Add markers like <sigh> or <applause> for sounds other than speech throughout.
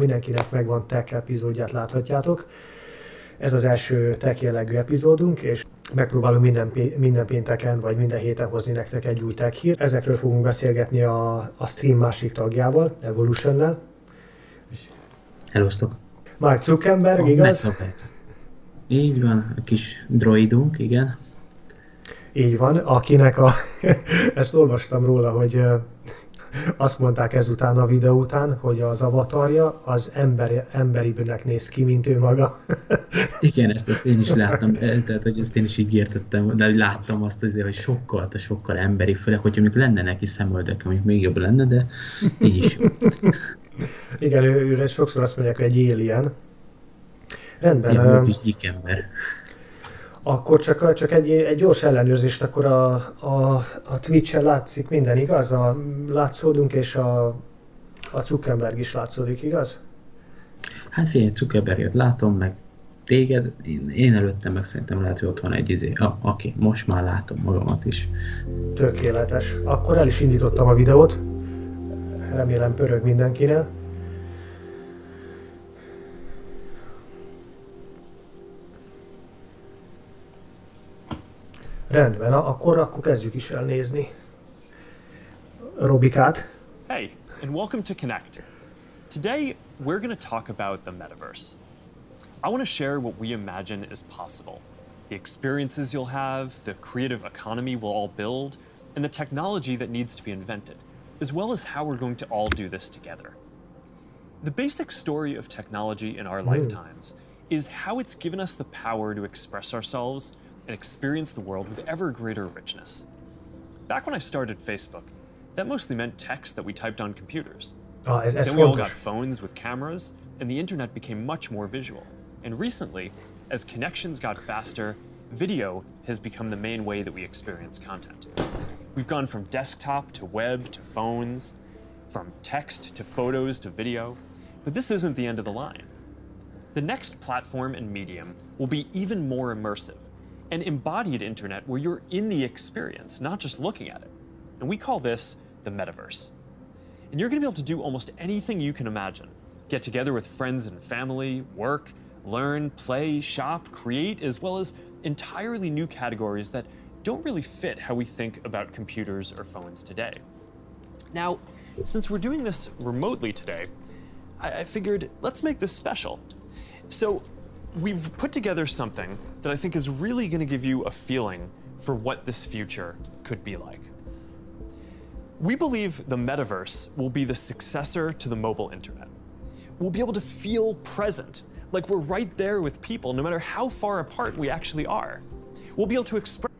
Mindenkinek megvan tech epizódját láthatjátok. Ez az első tech jellegű epizódunk, és megpróbálunk minden, minden pénteken vagy minden héten hozni nektek egy új tech hírt. Ezekről fogunk beszélgetni a, a stream másik tagjával, Evolution-nel. Hellosztok! Mark Zuckerberg, oh, igaz? Így van, a kis droidunk, igen. Így van, akinek a... <laughs> ezt olvastam róla, hogy azt mondták ezután a videó után, hogy az avatarja az emberi, emberibbnek néz ki, mint ő maga. Igen, ezt, ezt én is <laughs> láttam, eh, tehát hogy ezt én is így értettem, de láttam azt azért, hogy sokkal, a sokkal emberi, főleg, hogyha mondjuk lenne neki szemöldök, amik még jobb lenne, de így is jó. Igen, ő, őre sokszor azt mondják, hogy egy alien. Rendben. Uh, kis ember akkor csak, csak egy, egy gyors ellenőrzést, akkor a, a, a Twitch-en látszik minden, igaz? A, látszódunk, és a, a Zuckerberg is látszódik, igaz? Hát figyelj, Zuckerberget látom, meg téged, én, én előttem meg szerintem lehet, hogy ott van egy izé. Ah, oké, most már látom magamat is. Tökéletes. Akkor el is indítottam a videót. Remélem pörög mindenkinek. Rendben, akkor, akkor kezdjük is el nézni. Robikát. Hey, and welcome to Connect. Today, we're going to talk about the metaverse. I want to share what we imagine is possible. The experiences you'll have, the creative economy we'll all build, and the technology that needs to be invented, as well as how we're going to all do this together. The basic story of technology in our mm. lifetimes is how it's given us the power to express ourselves and experience the world with ever greater richness. Back when I started Facebook, that mostly meant text that we typed on computers. Oh, then we all got phones with cameras, and the internet became much more visual. And recently, as connections got faster, video has become the main way that we experience content. We've gone from desktop to web to phones, from text to photos to video, but this isn't the end of the line. The next platform and medium will be even more immersive an embodied internet where you're in the experience, not just looking at it. And we call this the metaverse. And you're going to be able to do almost anything you can imagine. Get together with friends and family, work, learn, play, shop, create, as well as entirely new categories that don't really fit how we think about computers or phones today. Now, since we're doing this remotely today, I, figured let's make this special. So we've put together something that I think is really going to give you a feeling for what this future could be like. We believe the metaverse will be the successor to the mobile internet. We'll be able to feel present, like we're right there with people, no matter how far apart we actually are. We'll be able to express.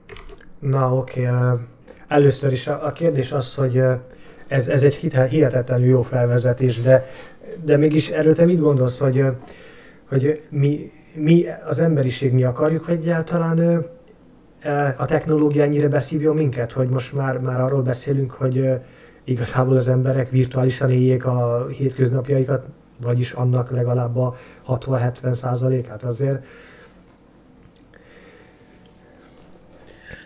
Na. Okay. Uh, először is a, kérdés az, hogy uh, ez, ez egy hihetetlenül jó felvezetés, de, de mégis erről te mit gondolsz, hogy, uh, hogy mi mi az emberiség mi akarjuk, hogy egyáltalán e, a technológia ennyire beszívjon minket, hogy most már, már arról beszélünk, hogy igazából az emberek virtuálisan éljék a hétköznapjaikat, vagyis annak legalább a 60-70 százalékát azért.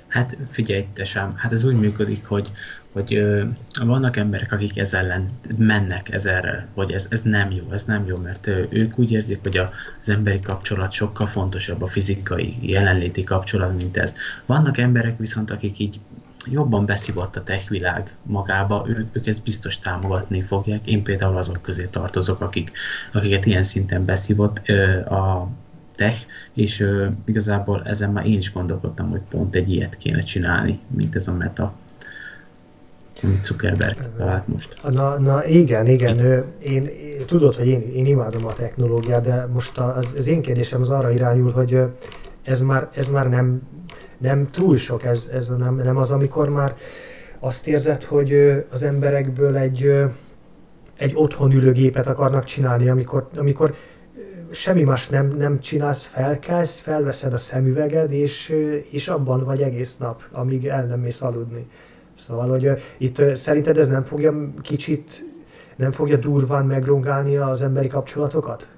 Hát figyelj, tesám, hát ez úgy működik, hogy hogy ö, vannak emberek, akik ez ellen mennek ezerrel, hogy ez, ez nem jó, ez nem jó, mert ö, ők úgy érzik, hogy a, az emberi kapcsolat sokkal fontosabb, a fizikai jelenléti kapcsolat, mint ez. Vannak emberek viszont, akik így jobban beszívott a tech világ magába, ők, ők ezt biztos támogatni fogják. Én például azok közé tartozok, akik, akiket ilyen szinten beszívott ö, a tech, és ö, igazából ezen már én is gondolkodtam, hogy pont egy ilyet kéne csinálni, mint ez a meta Zuckerberg talált most. Na, na igen, igen. Én, én, tudod, hogy én, én imádom a technológiát, de most az, az én kérdésem az arra irányul, hogy ez már, ez már nem, nem túl sok, ez, ez nem, nem az, amikor már azt érzed, hogy az emberekből egy, egy otthon ülő gépet akarnak csinálni, amikor, amikor semmi más nem, nem csinálsz, felkelsz, felveszed a szemüveged, és, és abban vagy egész nap, amíg el nem mész aludni. Szóval, hogy itt szerinted ez nem fogja kicsit, nem fogja durván megrongálni az emberi kapcsolatokat?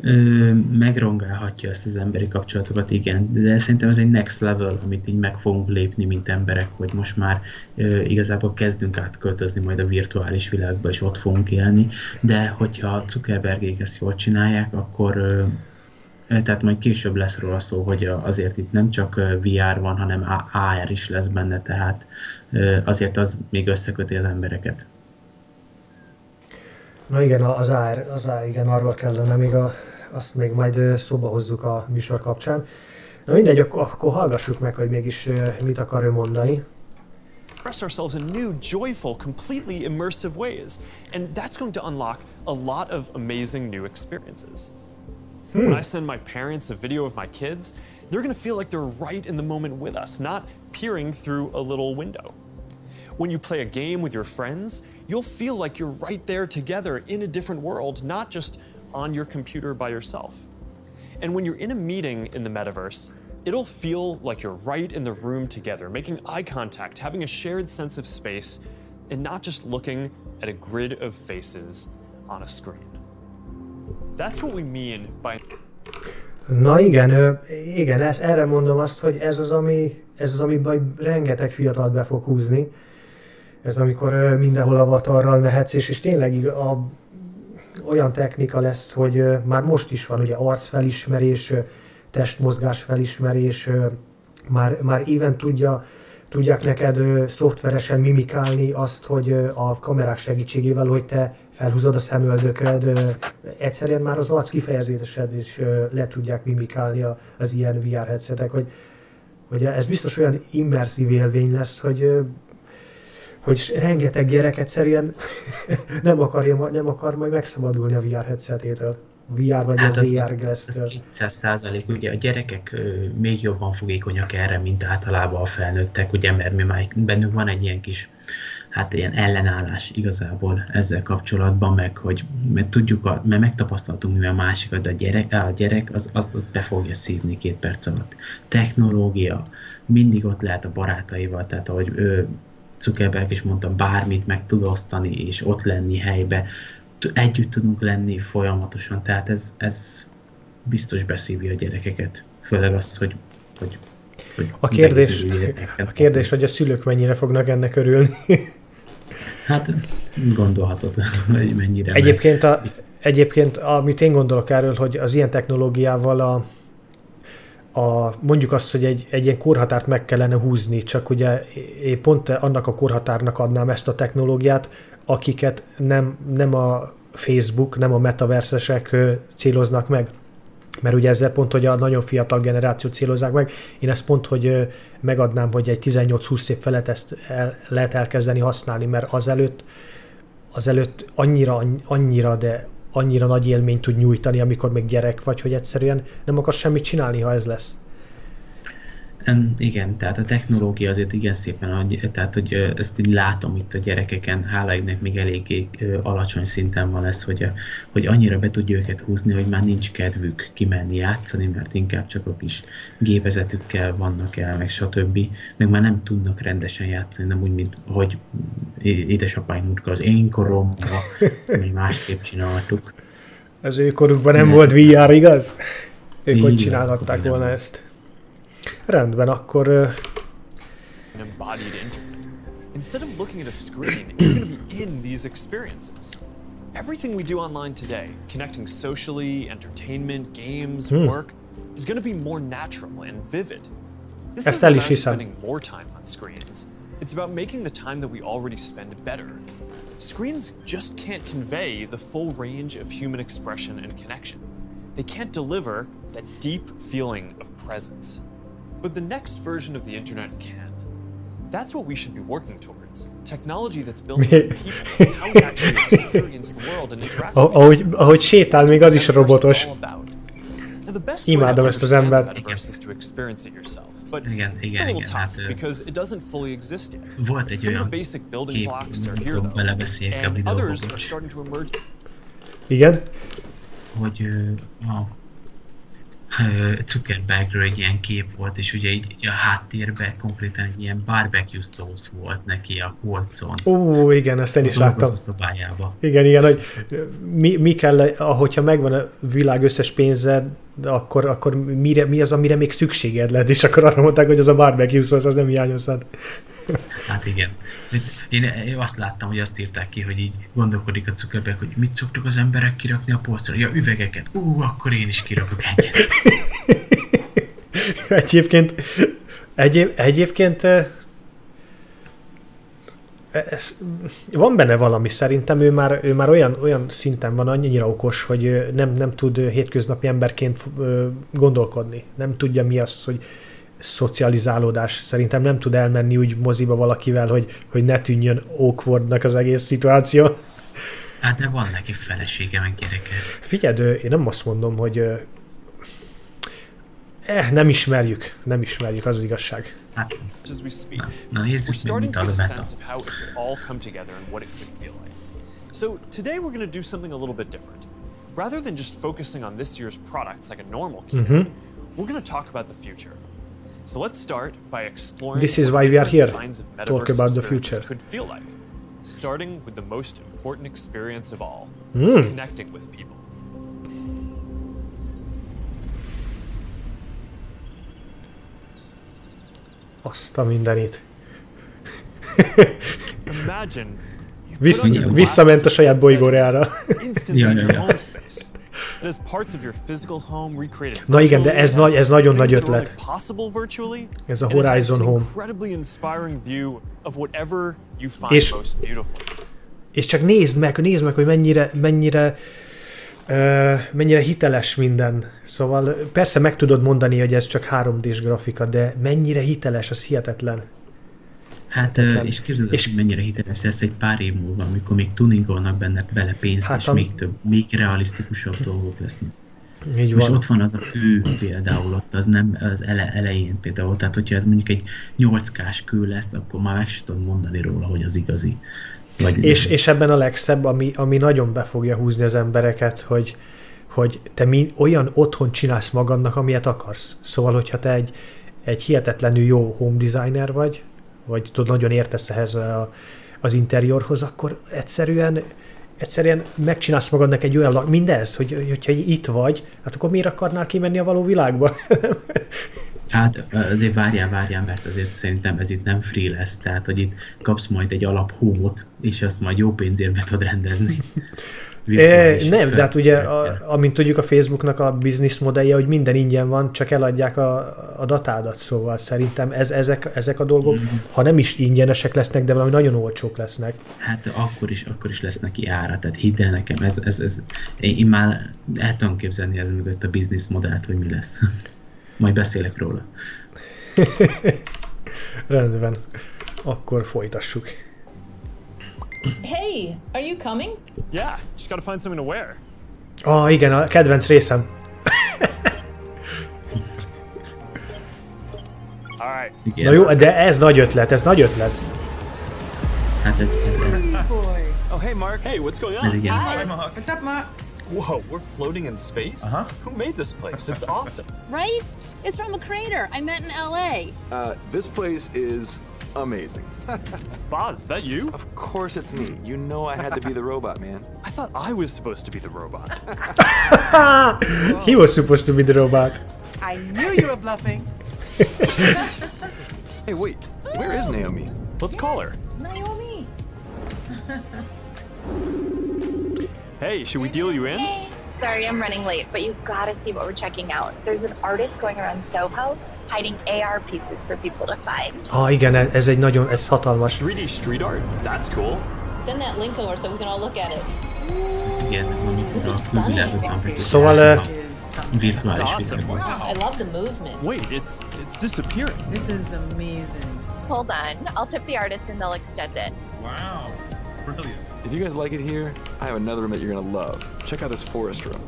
Ö, megrongálhatja ezt az emberi kapcsolatokat, igen, de szerintem ez egy next level, amit így meg fogunk lépni, mint emberek, hogy most már ö, igazából kezdünk átköltözni majd a virtuális világba, és ott fogunk élni, de hogyha Zuckerbergék ezt jól csinálják, akkor ö, tehát majd később lesz róla szó, hogy azért itt nem csak VR van, hanem AR is lesz benne, tehát azért az még összeköti az embereket. Na igen, az AR, az AR igen, arról kellene még a, azt még majd szóba hozzuk a műsor kapcsán. Na mindegy, akkor, akkor hallgassuk meg, hogy mégis mit akar ő mondani. express ourselves in new, joyful, completely immersive ways. And that's going to unlock a lot of amazing new experiences. Hmm. When I send my parents a video of my kids, they're going to feel like they're right in the moment with us, not peering through a little window. When you play a game with your friends, you'll feel like you're right there together in a different world, not just on your computer by yourself. And when you're in a meeting in the metaverse, it'll feel like you're right in the room together, making eye contact, having a shared sense of space, and not just looking at a grid of faces on a screen. That's what we mean by Na igen, igen, ez, erre mondom azt, hogy ez az, ami, ez az, ami rengeteg fiatalt be fog húzni, ez amikor mindenhol avatarral mehetsz, és, és tényleg a, olyan technika lesz, hogy már most is van ugye arcfelismerés, testmozgás felismerés, már, már éven tudja, tudják neked szoftveresen mimikálni azt, hogy a kamerák segítségével, hogy te felhúzod a szemöldököd, egyszerűen már az arc kifejezésed is le tudják mimikálni az ilyen VR headsetek, hogy, hogy ez biztos olyan immerzív élvény lesz, hogy hogy rengeteg gyerek egyszerűen <laughs> nem, akarja, nem akar majd megszabadulni a VR headsetétől. VR vagy hát az, az VR glass 200 százalék, ugye a gyerekek ö, még jobban fogékonyak erre, mint általában a felnőttek, ugye, mert mi már bennünk van egy ilyen kis hát ilyen ellenállás igazából ezzel kapcsolatban, meg hogy mert tudjuk, a, mert megtapasztaltunk mi a másikat, de a gyerek, a gyerek az, az, az be fogja szívni két perc alatt. Technológia, mindig ott lehet a barátaival, tehát ahogy ő, Zuckerberg is mondta, bármit meg tud osztani, és ott lenni helybe, együtt tudunk lenni folyamatosan, tehát ez, ez biztos beszívja a gyerekeket, főleg azt, hogy, hogy, hogy a kérdés, a kérdés, hogy a szülők mennyire fognak ennek örülni. Hát gondolhatod, hogy mennyire. Egyébként, a, egyébként amit én gondolok erről, hogy az ilyen technológiával a, a, mondjuk azt, hogy egy, egy ilyen korhatárt meg kellene húzni, csak ugye én pont annak a korhatárnak adnám ezt a technológiát, akiket nem, nem a Facebook, nem a metaversesek céloznak meg. Mert ugye ezzel pont, hogy a nagyon fiatal generáció célozzák meg, én ezt pont, hogy megadnám, hogy egy 18-20 év felett ezt el, lehet elkezdeni használni, mert azelőtt, azelőtt annyira, annyira, de annyira nagy élményt tud nyújtani, amikor még gyerek vagy, hogy egyszerűen nem akarsz semmit csinálni, ha ez lesz. Igen, tehát a technológia azért igen szépen, tehát hogy ezt így látom itt a gyerekeken, hála égnek még eléggé alacsony szinten van ez, hogy, hogy annyira be tudja őket húzni, hogy már nincs kedvük kimenni játszani, mert inkább csak a kis gépezetükkel vannak el, meg stb. Meg már nem tudnak rendesen játszani, nem úgy, mint hogy édesapáink az én koromban, <laughs> mi másképp csináltuk. Az ő korukban nem volt VR, igaz? Ők hogy csinálhatták volna ezt? Rendben, akkor... Instead of looking at a screen, you're going to be in these experiences. Everything we do online today, connecting socially, entertainment, games, hmm. work, is going to be more natural and vivid. This is about spending more time on screens. It's about making the time that we already spend better. Screens just can't convey the full range of human expression and connection. They can't deliver that deep feeling of presence. But the next version of the internet can. That's what we should be working towards. Technology that's built on <laughs> people, how we actually experience the world and interact oh, with ahogy, ahogy sétál, még az is robotos. Imádom ezt az embert. Igen, igen, igen. Hát, volt egy olyan kép, amikor belebeszéljek a videóba Igen? Hogy a Zuckerbergről egy ilyen kép volt, és ugye így, így a háttérben konkrétan egy ilyen barbecue sauce volt neki a polcon. Ó, igen, ezt én is láttam. szobájába. Igen, igen, hogy mi, mi kell, ahogyha megvan a világ összes pénze, akkor, akkor mire, mi az, amire még szükséged lehet, és akkor arra mondták, hogy az a barbecue sauce, az nem hiányozhat. Hát igen. Én, én azt láttam, hogy azt írták ki, hogy így gondolkodik a Zuckerberg, hogy mit szoktak az emberek kirakni a polcra. Ja, üvegeket. Ú, akkor én is kirakok egyet. <laughs> egyébként, egyéb, egyébként ez, van benne valami, szerintem ő már, ő már olyan, olyan szinten van, annyira okos, hogy nem, nem tud hétköznapi emberként gondolkodni. Nem tudja mi az, hogy szocializálódás. Szerintem nem tud elmenni úgy moziba valakivel, hogy, hogy ne tűnjön awkwardnak az egész szituáció. Hát de van neki felesége, meg gyereke. Figyeld, én nem azt mondom, hogy eh, nem ismerjük, nem ismerjük, az, az igazság. Hát, na, na nézzük, starting to get a like. So today we're going to do something a little bit different. Rather than just focusing on this year's products like a normal community, mm-hmm. we're going to talk about the future. So let's start by exploring this is why we are here. Talk about the future. Could feel like, starting with the most important experience of all: mm. connecting with people. Azt a mindenit. Imagine Vissz, visszament a saját bolygójára. ja, ja, ja. Na igen, de ez, nagy, ez nagyon nagy ötlet. Ez a Horizon Home. És, és csak nézd meg, nézd meg, hogy mennyire, mennyire Uh, mennyire hiteles minden. Szóval persze meg tudod mondani, hogy ez csak 3D-s grafika, de mennyire hiteles, az hihetetlen. Hát, hihetetlen. és képzeld és... hogy mennyire hiteles lesz egy pár év múlva, amikor még tuningolnak benne bele pénzt, hát és a... még több, még realisztikusabb dolgok lesznek. Így van. ott van az a kő például ott, az nem az ele, elején például, tehát hogyha ez mondjuk egy 8K-s kő lesz, akkor már meg sem tudom mondani róla, hogy az igazi. Vagy és, és ebben a legszebb, ami, ami nagyon be fogja húzni az embereket, hogy, hogy te mi, olyan otthon csinálsz magadnak, amilyet akarsz. Szóval, hogyha te egy, egy hihetetlenül jó home designer vagy, vagy tudod, nagyon értesz ehhez a, az interiorhoz, akkor egyszerűen egyszerűen megcsinálsz magadnak egy olyan, mindez, hogy, hogyha itt vagy, hát akkor miért akarnál kimenni a való világba? <laughs> Hát azért várjál, várjál, mert azért szerintem ez itt nem free lesz, tehát hogy itt kapsz majd egy alap hómot, és azt majd jó pénzért be tudod rendezni. <laughs> É, nem, de hát ugye, a, amint tudjuk a Facebooknak a business modellje, hogy minden ingyen van, csak eladják a, a datádat, szóval szerintem ez, ezek, ezek a dolgok, mm. ha nem is ingyenesek lesznek, de valami nagyon olcsók lesznek. Hát akkor is, akkor is lesz neki ára, tehát hidd el nekem, ez, ez, ez, én már el tudom képzelni ez mögött a business modellt, hogy mi lesz. <laughs> Majd beszélek róla. <laughs> Rendben. Akkor folytassuk. Hey, are you coming? Yeah, just gotta find something to wear. Oh, igen, a kedvenc részem. Alright. Na jó, de ez nagy ötlet, ez nagy ötlet. Hát ez, ez, ez. Oh, hey Mark. Hey, what's going on? Ez igen. Hi. What's up, Mark? Whoa, we're floating in space? Uh-huh. Who made this place? It's awesome. right? It's from a crater I met in LA. Uh, this place is amazing. <laughs> Boz, is that you? Of course it's me. You know I had to be the robot, man. <laughs> I thought I was supposed to be the robot. <laughs> he was supposed to be the robot. I knew you were bluffing. hey, wait. Where is Naomi? Let's call her. Naomi. Hey, should we deal you in? Sorry, I'm running late, but you gotta see what we're checking out. There's an artist going around Soho hiding AR pieces for people to find. Ah, igen, ez egy nagyon, ez hatalmas. 3D street art? That's cool. Send that link over so we can all look at it. Igen, ez mondjuk a külvilágban Szóval virtuális awesome. I love the movement. Wait, it's it's disappearing. This is amazing. Hold on, I'll tip the artist and they'll extend it. Wow, brilliant. If you guys like it here, I have another room that you're gonna love. Check out this forest room.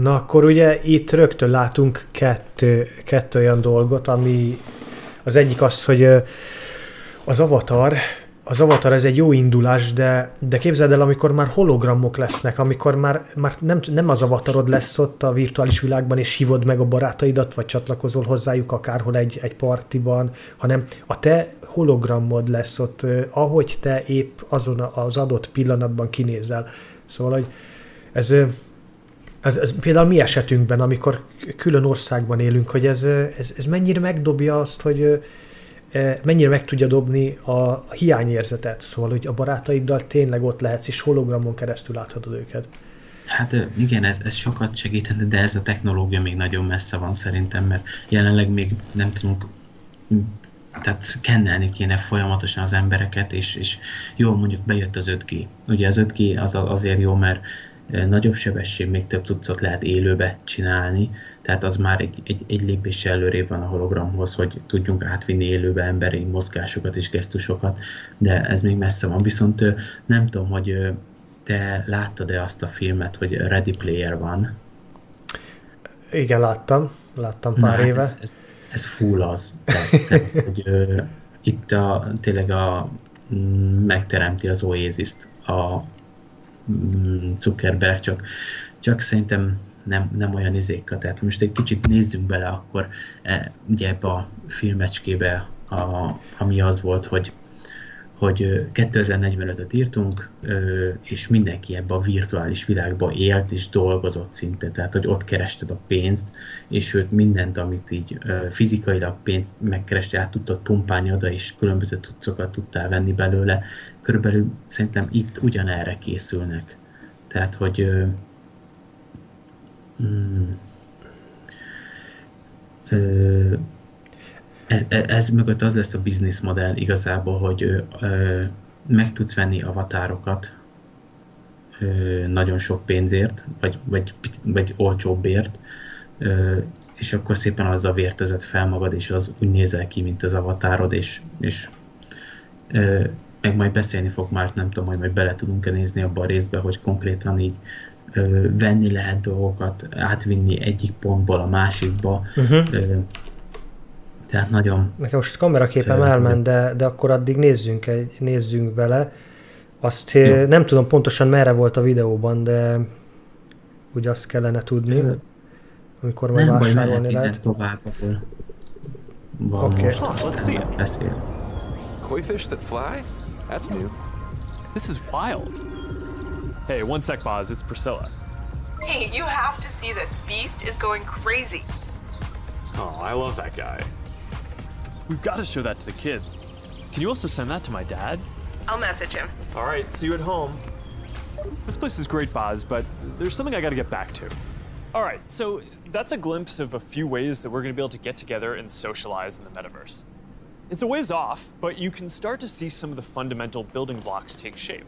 Na akkor ugye itt rögtön látunk kettő, kettő olyan dolgot, ami az egyik az, hogy az avatar az Avatar ez egy jó indulás, de, de képzeld el, amikor már hologramok lesznek, amikor már, már nem, nem az Avatarod lesz ott a virtuális világban, és hívod meg a barátaidat, vagy csatlakozol hozzájuk akárhol egy, egy partiban, hanem a te hologramod lesz ott, ahogy te épp azon az adott pillanatban kinézel. Szóval, hogy ez, ez, ez például mi esetünkben, amikor külön országban élünk, hogy ez, ez, ez mennyire megdobja azt, hogy mennyire meg tudja dobni a hiányérzetet. Szóval, hogy a barátaiddal tényleg ott lehetsz, és hologramon keresztül láthatod őket. Hát igen, ez, ez sokat segítene, de ez a technológia még nagyon messze van szerintem, mert jelenleg még nem tudunk tehát szkennelni kéne folyamatosan az embereket, és, és jó, mondjuk bejött az 5G. Ugye az 5G az azért jó, mert nagyobb sebesség, még több tudszot lehet élőbe csinálni, tehát az már egy, egy, egy lépéssel előrébb van a hologramhoz, hogy tudjunk átvinni élőbe emberi mozgásokat és gesztusokat, de ez még messze van. Viszont nem tudom, hogy te láttad-e azt a filmet, hogy Ready Player van? Igen, láttam. Láttam pár Na, hát éve. Ez, ez, ez full az. Ez, tehát, <laughs> hogy ö, itt a, tényleg a, megteremti az Oasis-t a Zuckerberg, csak, csak szerintem nem, nem olyan izékkal. Tehát most egy kicsit nézzünk bele akkor e, ugye ebbe a filmecskébe, a, ami az volt, hogy hogy 2045-öt írtunk, és mindenki ebbe a virtuális világba élt és dolgozott szinte, tehát hogy ott kerested a pénzt, és őt mindent, amit így fizikailag pénzt megkeresti, át tudtad pumpálni oda, és különböző tudcokat tudtál venni belőle. Körülbelül szerintem itt ugyanerre készülnek. Tehát, hogy mm, ö, ez, ez mögött az lesz a business modell igazából, hogy ö, meg tudsz venni avatárokat ö, nagyon sok pénzért, vagy, vagy, vagy olcsóbbért, ö, és akkor szépen az a vértezett fel magad, és az úgy nézel ki, mint az avatárod, és, és ö, meg majd beszélni fog már, nem tudom, hogy majd bele tudunk-e nézni abba a részbe, hogy konkrétan így ö, venni lehet dolgokat, átvinni egyik pontból a másikba, uh-huh. ö, tehát nagyon... Nekem most kameraképem elment, de, de akkor addig nézzünk, egy, nézzünk bele. Azt Jó. nem tudom pontosan merre volt a videóban, de úgy azt kellene tudni, amikor majd vásárolni lehet. tovább, ahol van okay. most. Oh. Beszél. Koi fish that fly? That's new. This is wild. Hey, one sec, Boz. It's Priscilla. Hey, you have to see this. Beast is going crazy. Oh, I love that guy. We've got to show that to the kids. Can you also send that to my dad? I'll message him. All right, see you at home. This place is great, Boz, but there's something I got to get back to. All right, so that's a glimpse of a few ways that we're going to be able to get together and socialize in the metaverse. It's a ways off, but you can start to see some of the fundamental building blocks take shape.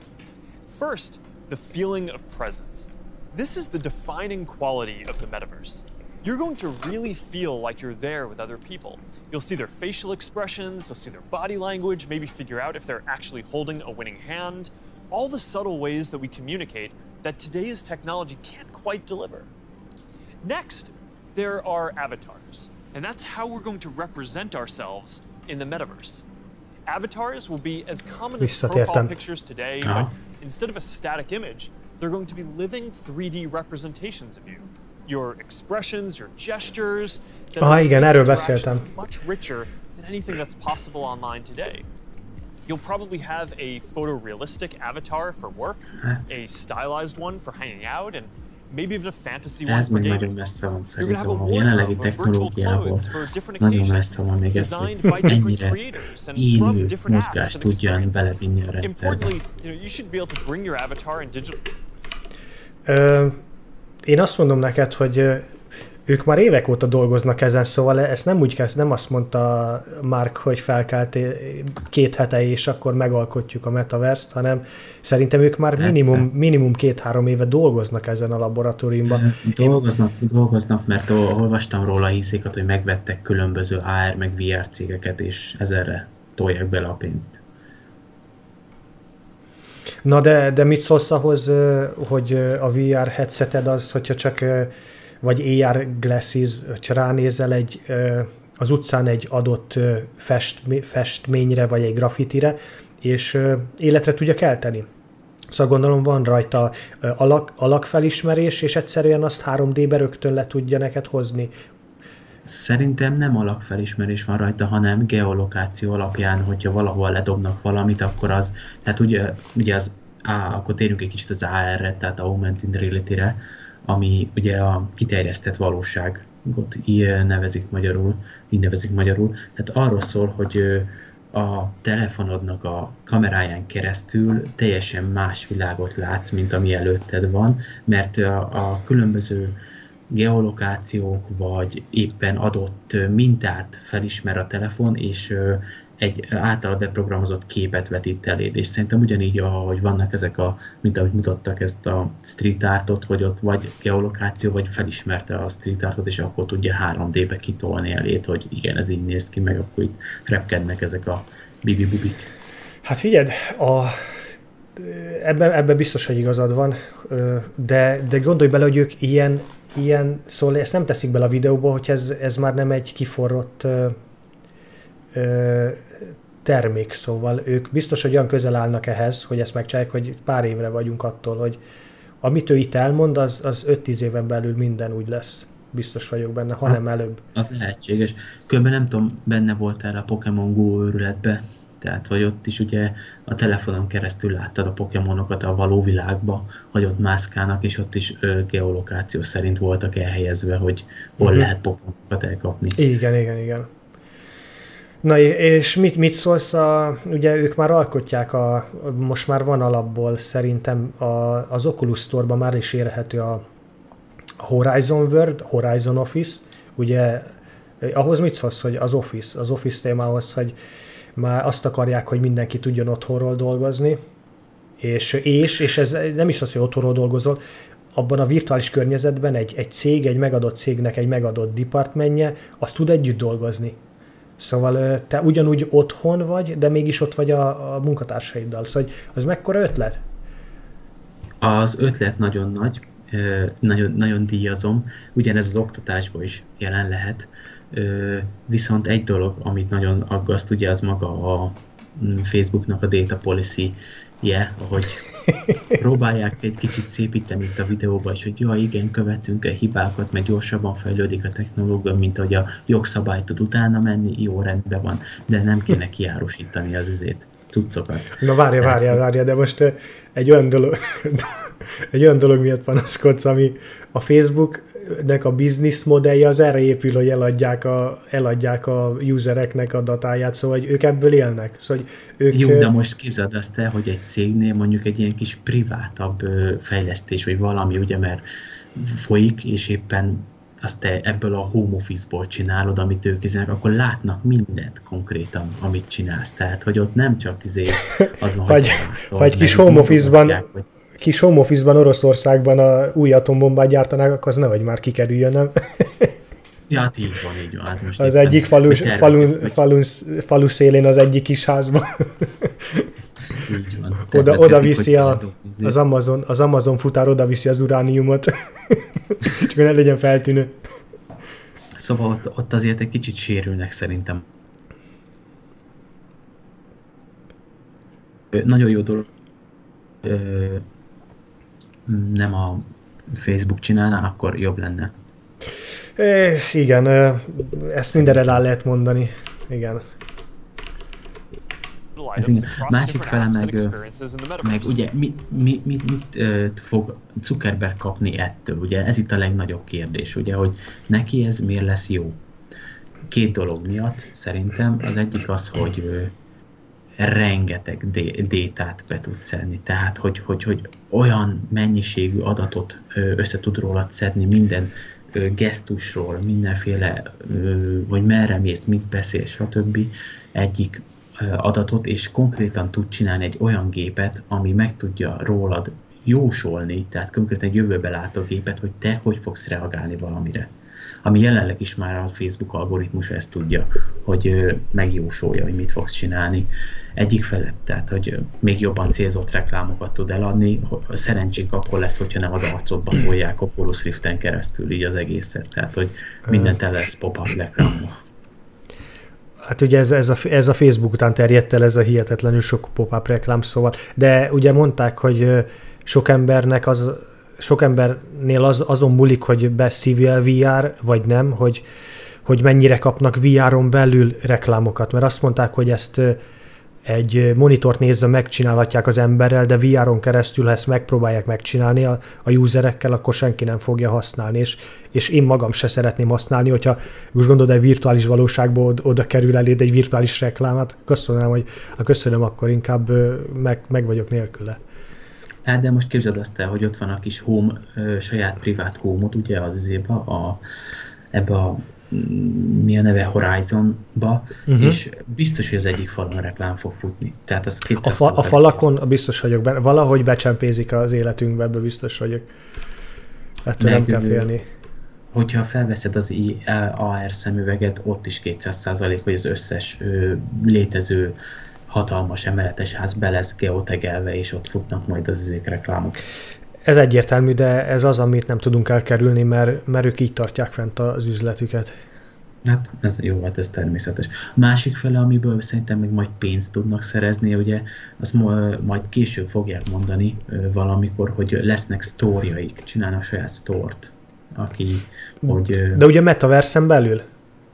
First, the feeling of presence. This is the defining quality of the metaverse you're going to really feel like you're there with other people. You'll see their facial expressions, you'll see their body language, maybe figure out if they're actually holding a winning hand, all the subtle ways that we communicate that today's technology can't quite deliver. Next, there are avatars, and that's how we're going to represent ourselves in the metaverse. Avatars will be as common as profile pictures today, uh-huh. but instead of a static image, they're going to be living 3D representations of you your expressions, your gestures. Aha, igen, erről beszéltem. Much richer than anything that's possible online today. You'll probably have a photorealistic avatar for work, a stylized one for hanging out, and maybe even a fantasy one for gaming. You're gonna have a wardrobe of virtual clothes for different occasions, designed by <laughs> different creators and from different apps and én azt mondom neked, hogy ők már évek óta dolgoznak ezen, szóval ezt nem úgy kezd, nem azt mondta Mark, hogy felkelt két hete, és akkor megalkotjuk a metaverst, hanem szerintem ők már minimum, minimum két-három éve dolgoznak ezen a laboratóriumban. Dolgoznak, Én... dolgoznak, mert olvastam róla hiszéket, hogy megvettek különböző AR meg VR cégeket, és ezerre tolják bele a pénzt. Na de, de mit szólsz ahhoz, hogy a VR headseted az, hogyha csak, vagy AR glasses, hogyha ránézel egy, az utcán egy adott fest, festményre, vagy egy graffitire, és életre tudja kelteni. Szóval gondolom van rajta alak, alakfelismerés, és egyszerűen azt 3D-be rögtön le tudja neked hozni. Szerintem nem alakfelismerés van rajta, hanem geolokáció alapján, hogyha valahol ledobnak valamit, akkor az, tehát ugye, ugye az, á, akkor térjünk egy kicsit az AR-re, tehát Augmented Reality-re, ami ugye a kiterjesztett valóságot így nevezik magyarul, így nevezik magyarul. Tehát arról szól, hogy a telefonodnak a kameráján keresztül teljesen más világot látsz, mint ami előtted van, mert a, a különböző geolokációk, vagy éppen adott mintát felismer a telefon, és egy általa beprogramozott képet vetít eléd, és szerintem ugyanígy, ahogy vannak ezek a, mint ahogy mutattak ezt a street artot, hogy ott vagy geolokáció, vagy felismerte a street artot, és akkor tudja 3D-be kitolni eléd, hogy igen, ez így néz ki, meg akkor itt repkednek ezek a bibi-bubik. Hát figyeld, a, ebben, ebben biztos, hogy igazad van, de, de gondolj bele, hogy ők ilyen, ilyen szóval ezt nem teszik bele a videóba, hogy ez, ez már nem egy kiforrott ö, ö, termék, szóval ők biztos, hogy olyan közel állnak ehhez, hogy ezt megcsinálják, hogy pár évre vagyunk attól, hogy amit ő itt elmond, az, az 5-10 éven belül minden úgy lesz. Biztos vagyok benne, hanem előbb. Az lehetséges. Különben nem tudom, benne voltál a Pokémon Go őrületbe, tehát hogy ott is ugye a telefonon keresztül láttad a Pokémonokat a való világba, hogy ott mászkálnak, és ott is ö, geolokáció szerint voltak elhelyezve, hogy hol Mhm. lehet Pokémonokat elkapni. Igen, igen, igen. Na és mit, mit szólsz, a, ugye ők már alkotják, a, most már van alapból szerintem a, az Oculus Store-ban már is érhető a Horizon World, Horizon Office, ugye ahhoz mit szólsz, hogy az Office, az Office témához, hogy már azt akarják, hogy mindenki tudjon otthonról dolgozni, és, és, és ez nem is az, hogy otthonról dolgozol, abban a virtuális környezetben egy, egy cég, egy megadott cégnek egy megadott departmenje, az tud együtt dolgozni. Szóval te ugyanúgy otthon vagy, de mégis ott vagy a, a munkatársaiddal. Szóval az mekkora ötlet? Az ötlet nagyon nagy, nagyon, nagyon díjazom, ugyanez az oktatásban is jelen lehet, viszont egy dolog, amit nagyon aggaszt, ugye az maga a mm, Facebooknak a data policy je, ahogy <laughs> próbálják egy kicsit szépíteni itt a videóba, és hogy ja, igen, követünk el hibákat, mert gyorsabban fejlődik a technológia, mint hogy a jogszabály tud utána menni, jó, rendben van, de nem kéne kiárusítani az izét, cuccokat. Na várja, Tehát, várja, várja, de most egy olyan dolog, <laughs> egy olyan dolog miatt panaszkodsz, ami a Facebooknek a business modellje az erre épül, hogy eladják a, eladják a usereknek a datáját, szóval hogy ők ebből élnek. Szóval hogy ők, Jó, de most képzeld azt el, hogy egy cégnél mondjuk egy ilyen kis privátabb fejlesztés, vagy valami, ugye, mert folyik, és éppen azt te ebből a home office-ból csinálod, amit ők izének, akkor látnak mindent konkrétan, amit csinálsz. Tehát, hogy ott nem csak izé az van, Vagy- látod, vagy kis home office-ban hogy kis home office-ban Oroszországban a új atombombát gyártanák, az nehogy már kikerüljön, nem? Ja, hát így van, így van. Hát most Az egyik falu, úgy terveztük, falun, falun, falu szélén az egyik kis házban. Így van. Oda, oda viszi a, az, Amazon, az Amazon futár oda viszi az urániumot. <laughs> Csak ne legyen feltűnő. Szóval ott, ott azért egy kicsit sérülnek szerintem. Nagyon jó dolog. Ö, nem a Facebook csinálná, akkor jobb lenne. É, igen, ezt mindenre rá lehet mondani. Igen. Ez igen. Másik fele meg, meg ugye mi, mi, mi, mit ö, fog Zuckerberg kapni ettől? Ugye ez itt a legnagyobb kérdés, ugye, hogy neki ez miért lesz jó? Két dolog miatt szerintem. Az egyik az, hogy rengeteg dé- détát be tud szedni. Tehát, hogy, hogy, hogy olyan mennyiségű adatot össze tud rólad szedni, minden gesztusról, mindenféle, hogy merre mész, mit beszélsz, stb. egyik adatot, és konkrétan tud csinálni egy olyan gépet, ami meg tudja rólad jósolni, tehát konkrétan egy jövőbe látó gépet, hogy te hogy fogsz reagálni valamire. Ami jelenleg is már a Facebook algoritmusa ezt tudja, hogy megjósolja, hogy mit fogsz csinálni. Egyik felett, tehát hogy még jobban célzott reklámokat tud eladni, szerencsénk akkor lesz, hogyha nem az arcodban tolják Oculus Riften keresztül így az egészet, tehát hogy mindent el lesz reklámba. Hát ugye ez, ez, a, ez a Facebook után terjedt el, ez a hihetetlenül sok pop-up reklám, szóval. De ugye mondták, hogy sok embernek az, sok embernél az, azon múlik, hogy beszívja el VR, vagy nem, hogy, hogy mennyire kapnak VR-on belül reklámokat. Mert azt mondták, hogy ezt egy monitort nézve megcsinálhatják az emberrel, de VR-on keresztül, ha ezt megpróbálják megcsinálni a, a userekkel, akkor senki nem fogja használni, és, és én magam se szeretném használni, hogyha most gondolod, egy virtuális valóságból oda, oda kerül eléd egy virtuális reklámát, köszönöm, hogy ha köszönöm, akkor inkább meg, meg vagyok nélküle. Hát de most képzeld azt el, hogy ott van a kis home, saját privát home ugye az izéba, a, ebbe a mi a neve Horizonba, uh-huh. és biztos, hogy az egyik falon reklám fog futni. Tehát az A, 200 fa, a falakon biztos vagyok benne, valahogy becsempézik az életünkbe, ebbe biztos vagyok. Ettől nem Meg, kell ö, félni. Hogyha felveszed az I- AR szemüveget, ott is 200% hogy az összes ö, létező hatalmas emeletes ház be lesz geotegelve, és ott futnak majd az izék reklámok. Ez egyértelmű, de ez az, amit nem tudunk elkerülni, mert, mert ők így tartják fent az üzletüket. Hát ez jó, hát ez természetes. Másik fele, amiből szerintem még majd pénzt tudnak szerezni, ugye, azt majd később fogják mondani valamikor, hogy lesznek sztóriaik, csinálnak saját sztort, aki, hogy ö, De ugye metaversen belül?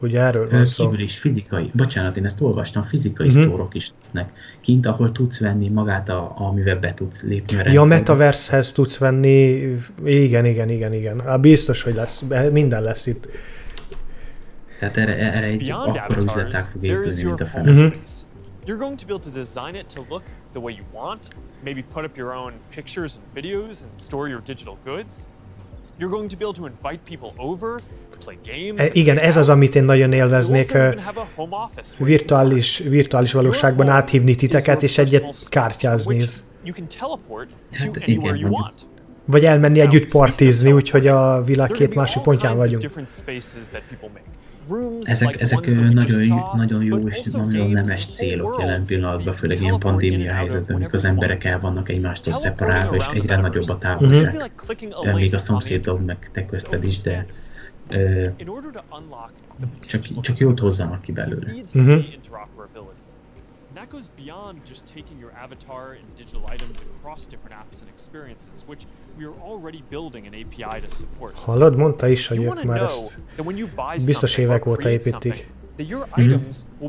Ugye erről van szó. kívül is fizikai, bocsánat, én ezt olvastam, fizikai uh-huh. sztórok is lesznek kint, ahol tudsz venni magát, a, amivel be tudsz lépni a Ja, rendszerbe. metaversehez tudsz venni, igen, igen, igen, igen. Hát biztos, hogy lesz, minden lesz itt. Tehát erre, erre egy Beyond akkora üzletág avatars, fog épülni, mint a fene. Mhm. You're going to be able to design it to look the way you want, maybe put up your own pictures and videos and store your digital goods. You're going to be able to invite people over, E, igen, ez az, amit én nagyon élveznék, virtuális, virtuális valóságban áthívni titeket, és egyet kártyázni. Hát igen. Vagy elmenni együtt partizni, úgyhogy a világ két másik pontján vagyunk. Ezek, ezek nagyon, nagyon jó és nagyon nemes célok jelen pillanatban, főleg ilyen pandémia helyzetben, amikor az emberek el vannak egymástól szeparálva, és egyre nagyobb a metaverse. távolság. Link Még a szomszédod meg te közted is, de ö, in order to unlock the csak, csak jót hozzanak ki belőle. needs to Mhm. be interoperability. And that goes beyond just taking your avatar and digital items across different apps and experiences, which we are already building an API to support. Hallod, mondta is, hogy ők már ezt biztos évek óta építik. Mhm.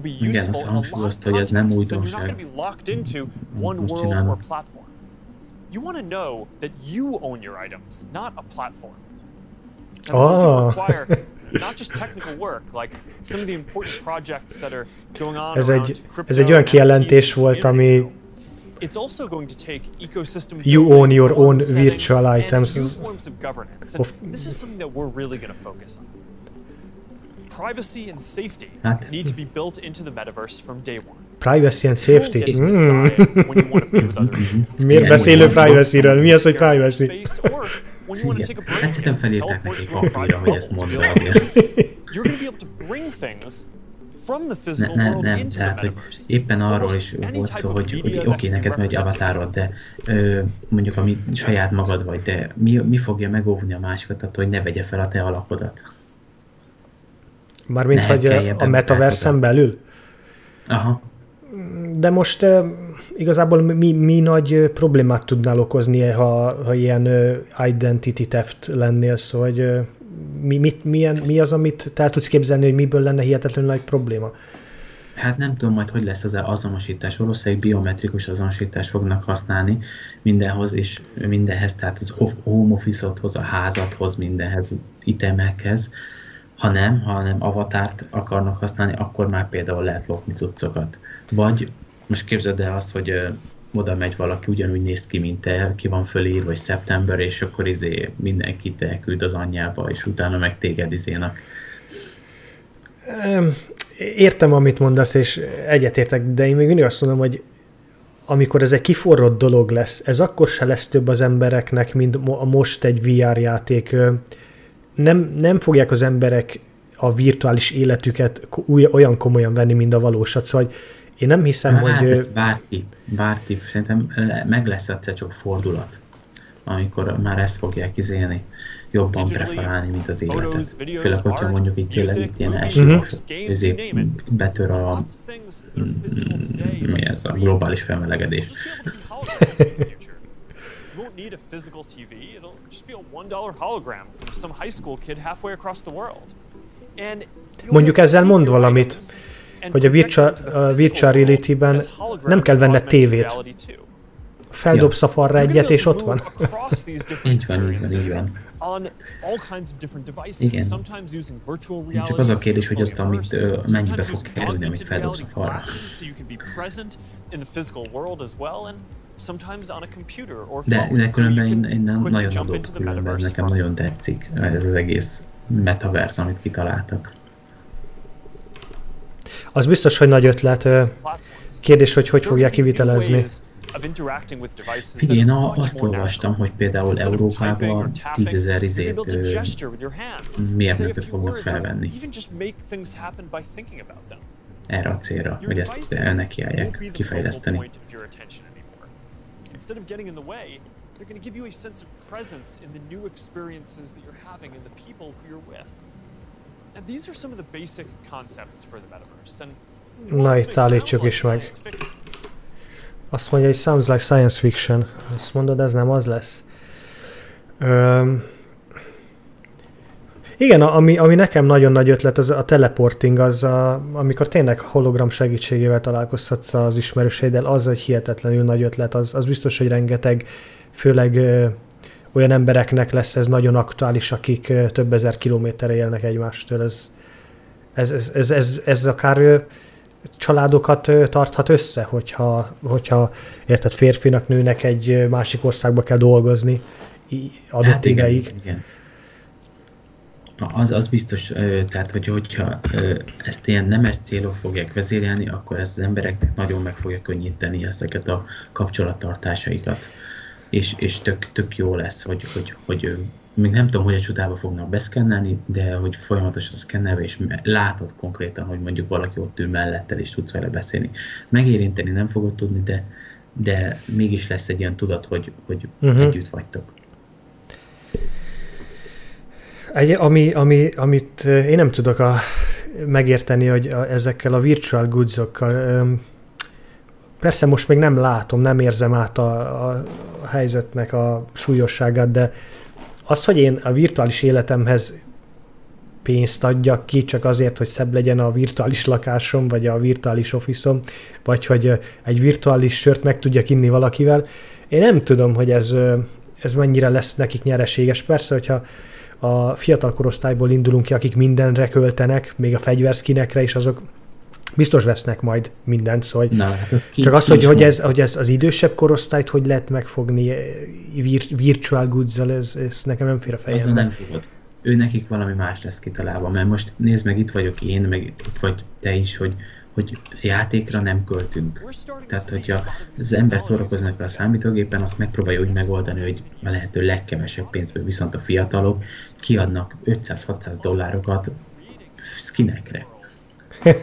be Igen, azt hangsúlyozta, hogy ez nem újdonság. one Most csinálom. You want to know that you own your items, not a platform. Now, this is going Oh. to require <laughs> not just technical work, like some of the important projects that are going on Ez egy, ez egy olyan kijelentés volt, ami It's also going to take ecosystem You own your own virtual and items. new forms of governance. And this is something that we're really going to focus on. Privacy and safety Hát- need to be built into the metaverse from day one. privacy and safety. get to Mm. decide when you want to be with other people. <laughs> Miért beszélő privacy-ről? Mi az, hogy privacy? Break Hát szerintem and felírták teleport neki to a papírra, hogy ezt alone. <laughs> azért. Ne, ne, nem, tehát, hogy éppen arról is any volt type szó, of hogy, hogy oké, can neked megy avatárod, de ö, mondjuk ami saját magad vagy, de mi, mi fogja megóvni a másikat attól, hogy ne vegye fel a te alakodat? Mármint, Ne hogy a metaversen belül? Aha, De most uh, igazából mi, mi nagy problémát tudnál okozni, ha, ha ilyen uh, identity theft lennél, szóval hogy, uh, mi, mit, milyen, mi az, amit te el tudsz képzelni, hogy miből lenne hihetetlenül nagy probléma? hát nem tudom majd, hogy lesz az azonosítás. Valószínűleg biometrikus azonosítást fognak használni mindenhoz, és mindenhez, tehát az ho- home office-hoz, a házathoz, mindenhez, itemekhez. Ha nem, ha nem avatárt akarnak használni, akkor már például lehet lopni cuccokat. Vagy most képzeld el azt, hogy ö, oda megy valaki, ugyanúgy néz ki, mint te, ki van fölír, vagy szeptember, és akkor izé mindenkit elküld az anyjába, és utána meg téged izénak. Értem, amit mondasz, és egyetértek, de én még mindig azt mondom, hogy amikor ez egy kiforrott dolog lesz, ez akkor se lesz több az embereknek, mint a most egy VR játék. Nem, nem fogják az emberek a virtuális életüket olyan komolyan venni, mint a valósat. Szóval hogy én nem hiszem, Hát hogy... ö, ez bárki, bárki, szerintem meg lesz egyszer csak fordulat, amikor már ezt fogják izélni, jobban preferálni, mint az életet. Főleg, hogyha mondjuk itt tényleg itt ilyen eskimós közé betör a, mm, mi ez a globális felmelegedés. Need a physical TV. It'll just be a $1 hologram from some high school kid halfway across the world. And Mondjuk ezzel mond valamit, hogy a virtual, a virtual reality-ben nem kell venned tévét. Feldobsz a falra egyet, és ott van. Így van, így van, így van. on all kinds of different devices, Igen. sometimes using virtual Csak az a kérdés, hogy azt, amit, ö, mennyibe fog kerülni, amit feldobsz a falra. De, phone, de so you különben can én, én nem, nagyon adok különben, ez nekem nagyon tetszik, ez az egész metaverse, amit kitaláltak. Az biztos, hogy nagy ötlet. Kérdés, hogy hogy fogják kivitelezni. Figyelj, én a- azt olvastam, hogy például Európában 10 ezer izét mérnököt fognak felvenni erre a célra, hogy ezt nekiállják kifejleszteni. Instead of getting in the way, they're going to give you a sense of presence in the new experiences that you're having and the people who you're with. And these are some of the basic concepts for the metaverse. And Na itt állítsuk is meg. Azt mondja, hogy sounds like science fiction. Azt mondod, ez nem az lesz. Öm, igen, ami, ami nekem nagyon nagy ötlet, az a teleporting, az a, amikor tényleg hologram segítségével találkozhatsz az ismerőseiddel, az egy hihetetlenül nagy ötlet, az, az biztos, hogy rengeteg, főleg ö, olyan embereknek lesz ez nagyon aktuális, akik ö, több ezer kilométerre élnek egymástól. Ez, ez, ez, ez, ez, ez akár ö, családokat tarthat össze, hogyha, hogyha érted, férfinak, nőnek egy másik országba kell dolgozni adott hát igen, ideig. igen. Az, az biztos, tehát hogy, hogyha ezt ilyen nemes célok fogják vezérelni, akkor ez az embereknek nagyon meg fogja könnyíteni ezeket a kapcsolattartásaikat. És, és tök, tök jó lesz, hogy, hogy, hogy még nem tudom, hogy a csodába fognak beszkennelni, de hogy folyamatosan szkennelve, és látod konkrétan, hogy mondjuk valaki ott ül mellettel, és tudsz vele beszélni. Megérinteni nem fogod tudni, de, de mégis lesz egy olyan tudat, hogy, hogy uh-huh. együtt vagytok. Egy, ami, ami, amit én nem tudok a, megérteni, hogy a, ezekkel a virtual goodsokkal, persze most még nem látom, nem érzem át a, a, helyzetnek a súlyosságát, de az, hogy én a virtuális életemhez pénzt adjak ki, csak azért, hogy szebb legyen a virtuális lakásom, vagy a virtuális officeom, vagy hogy egy virtuális sört meg tudjak inni valakivel, én nem tudom, hogy ez, ez mennyire lesz nekik nyereséges. Persze, hogyha a fiatal korosztályból indulunk ki, akik mindenre költenek, még a fegyverszkinekre is, azok biztos vesznek majd mindent, szóval Na, hát ez ki, csak az, hogy, hogy, ez, hogy ez az idősebb korosztályt hogy lehet megfogni eh, vir, virtual goods ez, ez nekem nem fér a fejembe. nem fogod. Ő nekik valami más lesz kitalálva, mert most nézd meg, itt vagyok én, meg itt vagy te is, hogy, hogy játékra nem költünk. Tehát, hogyha az ember szórakoznak vele a számítógépen, azt megpróbálja úgy megoldani, hogy a lehető legkevesebb pénzből, viszont a fiatalok kiadnak 500-600 dollárokat skinekre. <laughs>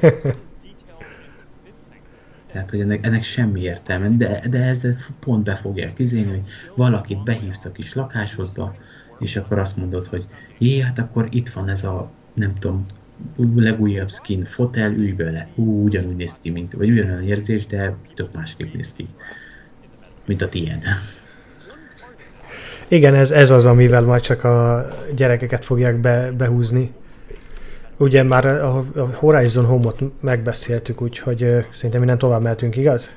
Tehát, hogy ennek, ennek semmi értelme, de, de ezzel pont be fogják kizélni, hogy valakit behívsz a kis lakásodba, és akkor azt mondod, hogy jé, hát akkor itt van ez a, nem tudom, legújabb skin, fotel, ülj bele. Hú, ugyanúgy néz ki, mint, vagy ugyanolyan érzés, de tök másképp néz ki, mint a tiéd. Igen, ez, ez az, amivel majd csak a gyerekeket fogják be, behúzni. Ugye már a, a Horizon Home-ot megbeszéltük, úgyhogy szerintem innen tovább mehetünk, igaz?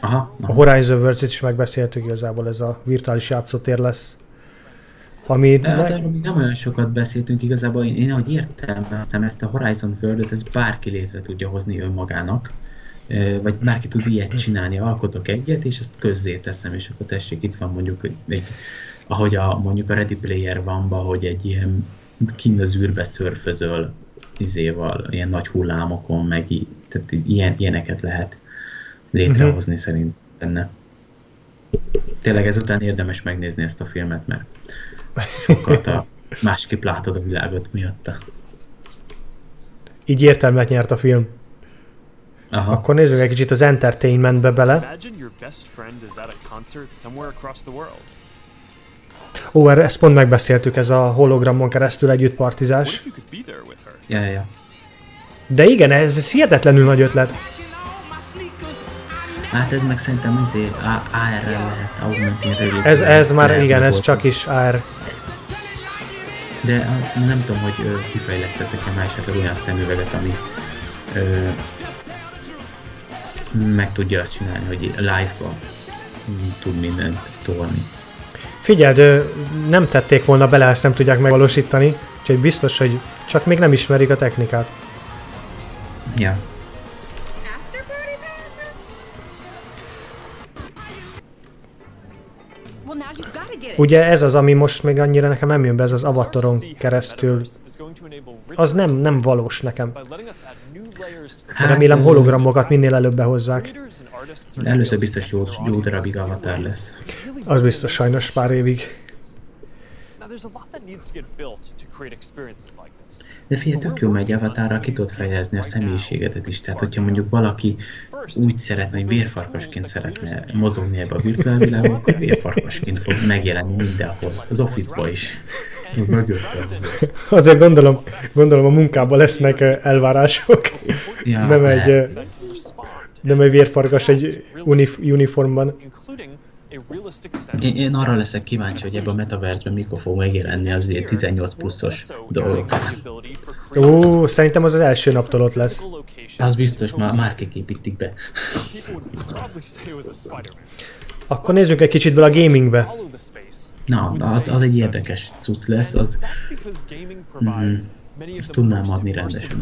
Aha, A aha. Horizon Worlds-et is megbeszéltük, igazából ez a virtuális játszótér lesz. Ami arról még nem olyan sokat beszéltünk igazából, én, én ahogy értelmeztem ezt a Horizon world ez bárki létre tudja hozni önmagának, vagy bárki tud ilyet csinálni, alkotok egyet, és ezt közzé teszem, és akkor tessék, itt van mondjuk egy, ahogy a, mondjuk a Ready Player van hogy egy ilyen kinn az űrbe szörfözöl izéval, ilyen nagy hullámokon, meg í- tehát ilyen, ilyeneket lehet létrehozni uh-huh. szerint benne. Tényleg ezután érdemes megnézni ezt a filmet, mert sokkal a másképp látod a világot miatta. így értelmet nyert a film. Aha. Akkor nézzük egy kicsit az entertainmentbe bele. Ó, erre ezt pont megbeszéltük, ez a hologramon keresztül együtt partizás. Ja, ja, ja. De igen, ez, ez hihetetlenül nagy ötlet. Hát ez meg szerintem azért AR-rel lehet, Augmented Reality. Ez, ez már, igen, ez csak is AR. De azt nem tudom, hogy ö, kifejlesztettek-e már esetleg olyan szemüveget, ami ö, meg tudja azt csinálni, hogy live-ban mm, tud mindent tolni. Figyeld, nem tették volna bele, ezt nem tudják megvalósítani, úgyhogy biztos, hogy csak még nem ismerik a technikát. Ja. Ugye ez az, ami most még annyira nekem nem jön be, ez az avataron keresztül. Az nem, nem valós nekem. Hát, Remélem hologramokat minél előbb behozzák. Először biztos jó, jó darabig avatar lesz. Az biztos sajnos pár évig. Now there's a lot that needs to get built to create experiences like. De figyelj, tök jó, mert egy avatarra ki tudod fejezni a személyiségedet is. Tehát, hogyha mondjuk valaki úgy szeretne, hogy vérfarkasként szeretne mozogni ebbe a virtuál világba, akkor vérfarkasként fog megjelenni mindenhol. Az office-ba is. Azért gondolom, gondolom a munkában lesznek ö, elvárások. Ja, nem egy, ö, lehet. nem egy vérfarkas egy unif- uniformban. Én, én arra leszek kíváncsi, hogy ebben a metaverse mikor fog megjelenni az ilyen 18 pluszos dolgok. Ó, szerintem az az első naptól ott lesz. Az biztos, már márkék építik be. Akkor nézzük egy kicsit bele a gamingbe. Na, az, az egy érdekes cucc lesz, az That's the tudnám adni rendesen.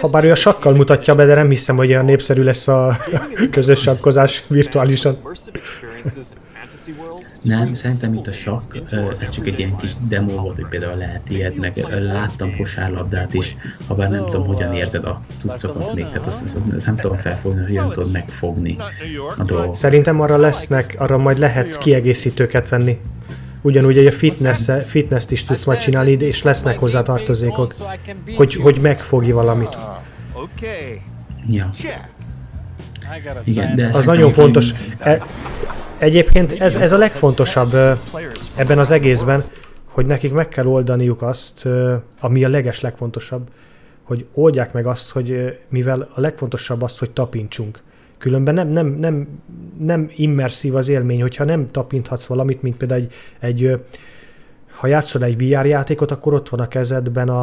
Habár ő a sakkal mutatja be, de nem hiszem, hogy olyan népszerű lesz a <laughs> közös sakkozás virtuálisan. Nem, szerintem itt a sakk, ez csak egy ilyen kis demo volt, hogy például lehet ilyet, meg láttam kosárlabdát is, ha bár nem tudom, hogyan érzed a cuccokat még, tehát azt, azt, azt nem tudom felfogni, hogy hogyan tudod megfogni a dolgokat. Szerintem arra lesznek, arra majd lehet kiegészítőket venni. Ugyanúgy, hogy a fitness fitness is tudsz majd csinálni, és lesznek hozzá tartozékok, hogy, hogy megfogj valamit. Okay. Ja. Igen, de Az nagyon fontos. E, egyébként ez, ez a legfontosabb ebben az egészben, hogy nekik meg kell oldaniuk azt, ami a leges legfontosabb, hogy oldják meg azt, hogy mivel a legfontosabb az, hogy tapintsunk. Különben nem, nem, nem, nem immerszív az élmény, hogyha nem tapinthatsz valamit, mint például egy, egy ha játszol egy VR játékot, akkor ott van a kezedben a,